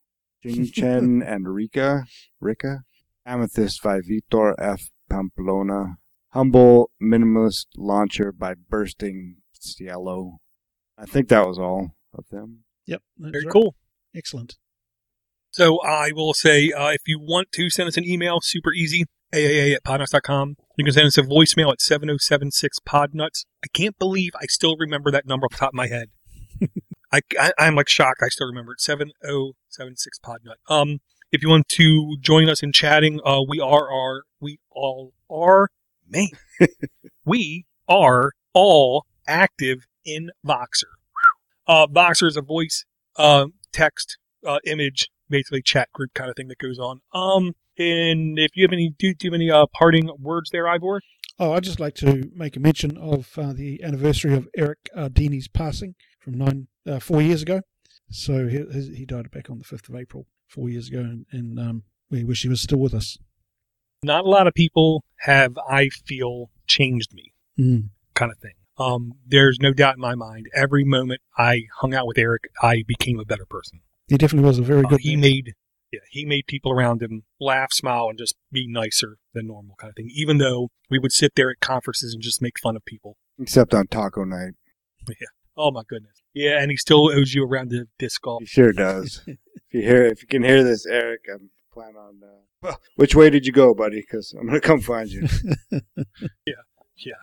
Jingchen <laughs> and Rika. Rika. Amethyst by Vitor F. Pamplona. Humble Minimalist Launcher by Bursting Cielo. I think that was all. of them. Yep. Very right. cool. Excellent. So I will say, uh, if you want to send us an email, super easy, aaa at podnutz.com. You can send us a voicemail at 7076 podnuts. I can't believe I still remember that number off the top of my head. <laughs> I, I, I'm like shocked. I still remember it. 7076 podnut. Um, if you want to join us in chatting, uh, we are, are, we all are, man, <laughs> we are all active in Voxer. Uh, Voxer is a voice, uh, text, uh, image, basically chat group kind of thing that goes on. Um, and if you have any, do, do you have any, uh, parting words there, Ivor? Oh, I'd just like to make a mention of uh, the anniversary of Eric Arduini's passing from nine uh, four years ago. So he, he died back on the fifth of April four years ago, and, and um, we wish he was still with us. Not a lot of people have, I feel, changed me Mm. kind of thing. Um, there's no doubt in my mind. Every moment I hung out with Eric, I became a better person. He definitely was a very Uh, good. he man. made yeah, he made people around him laugh, smile, and just be nicer than normal kind of thing. Even though we would sit there at conferences and just make fun of people. Except on taco night. <laughs> Oh my goodness. Yeah, and he still owes you around the disc golf. He sure does. <laughs> if you hear, if you can hear this, Eric, I'm planning on. Uh, well, which way did you go, buddy? Because I'm gonna come find you. <laughs> Yeah, yeah.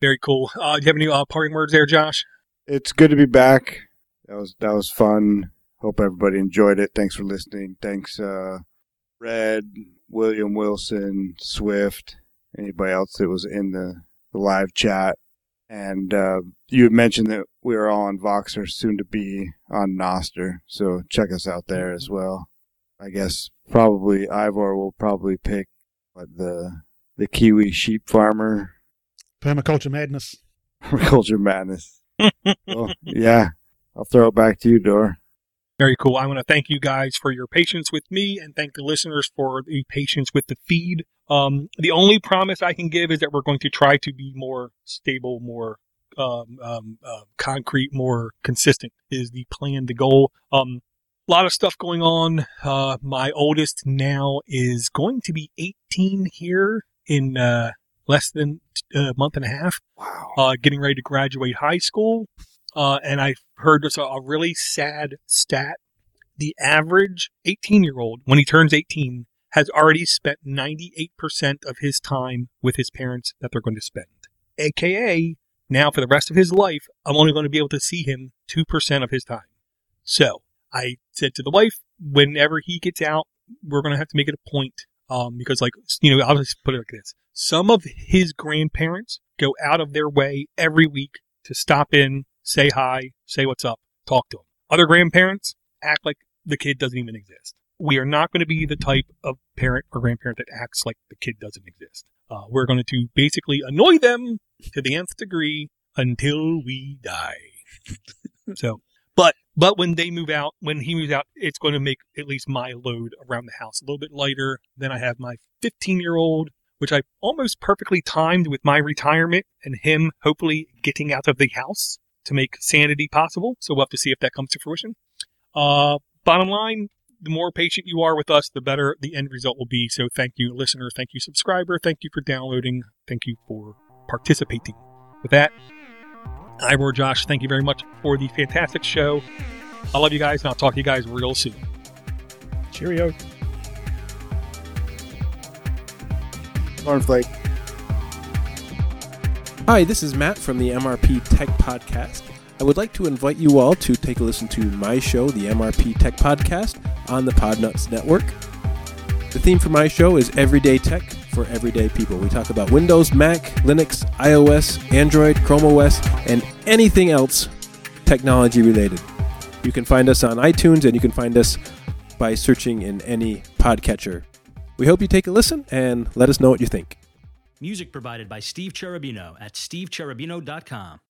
Very cool. Uh, do you have any uh, parting words there, Josh? it's good to be back. That was that was fun. Hope everybody enjoyed it. Thanks for listening. Thanks, uh, Red, William Wilson, Swift, anybody else that was in the, the live chat. And uh, you had mentioned that we are all on Voxer, soon to be on Nostr. So check us out there as well. I guess probably Ivor will probably pick what the the Kiwi sheep farmer Permaculture madness. <laughs> Permaculture madness. well, <laughs> yeah, I'll throw it back to you, Door. Very cool. I want to thank you guys for your patience with me and thank the listeners for the patience with the feed. Um, the only promise I can give is that we're going to try to be more stable, more um, um, uh, concrete, more consistent is the plan, the goal. Um, a lot of stuff going on. Uh, my oldest now is going to be 18 here in uh, less than a month and a half Wow. uh, getting ready to graduate high school. Uh, and I heard this a, really sad stat. The average 18 year old, when he turns 18, has already spent 98% of his time with his parents that they're going to spend. AKA, now for the rest of his life, I'm only going to be able to see him 2% of his time. So I said to the wife, whenever he gets out, we're going to have to make it a point. Um, because like, you know, I'll just put it like this. Some of his grandparents go out of their way every week to stop in, say hi, say what's up, talk to him. Other grandparents act like the kid doesn't even exist. We are not going to be the type of parent or grandparent that acts like the kid doesn't exist. Uh, we're going to basically annoy them to the nth degree until we die. <laughs> so, but but when they move out, when he moves out, it's going to make at least my load around the house a little bit lighter. Then I have my 15 year old, which I almost perfectly timed with my retirement and him hopefully getting out of the house to make sanity possible. So we'll have to see if that comes to fruition. Uh, bottom line, the more patient you are with us, the better the end result will be. So thank you, listener. Thank you, subscriber. Thank you for downloading. Thank you for participating. With that, Ivor Josh, thank you very much for the fantastic show. I love you guys, and I'll talk to you guys real soon. Cheerio. Cornflake. Hi, this is Matt from the MRP Tech Podcast. I would like to invite you all to take a listen to my show, the MRP Tech Podcast, on the Podnutz Network. The theme for my show is Everyday Tech for Everyday People. We talk about Windows, Mac, Linux, iOS, Android, Chrome OS, and anything else technology related. You can find us on iTunes and you can find us by searching in any podcatcher. We hope you take a listen and let us know what you think. Music provided by Steve Cherubino at stevecherubino.com.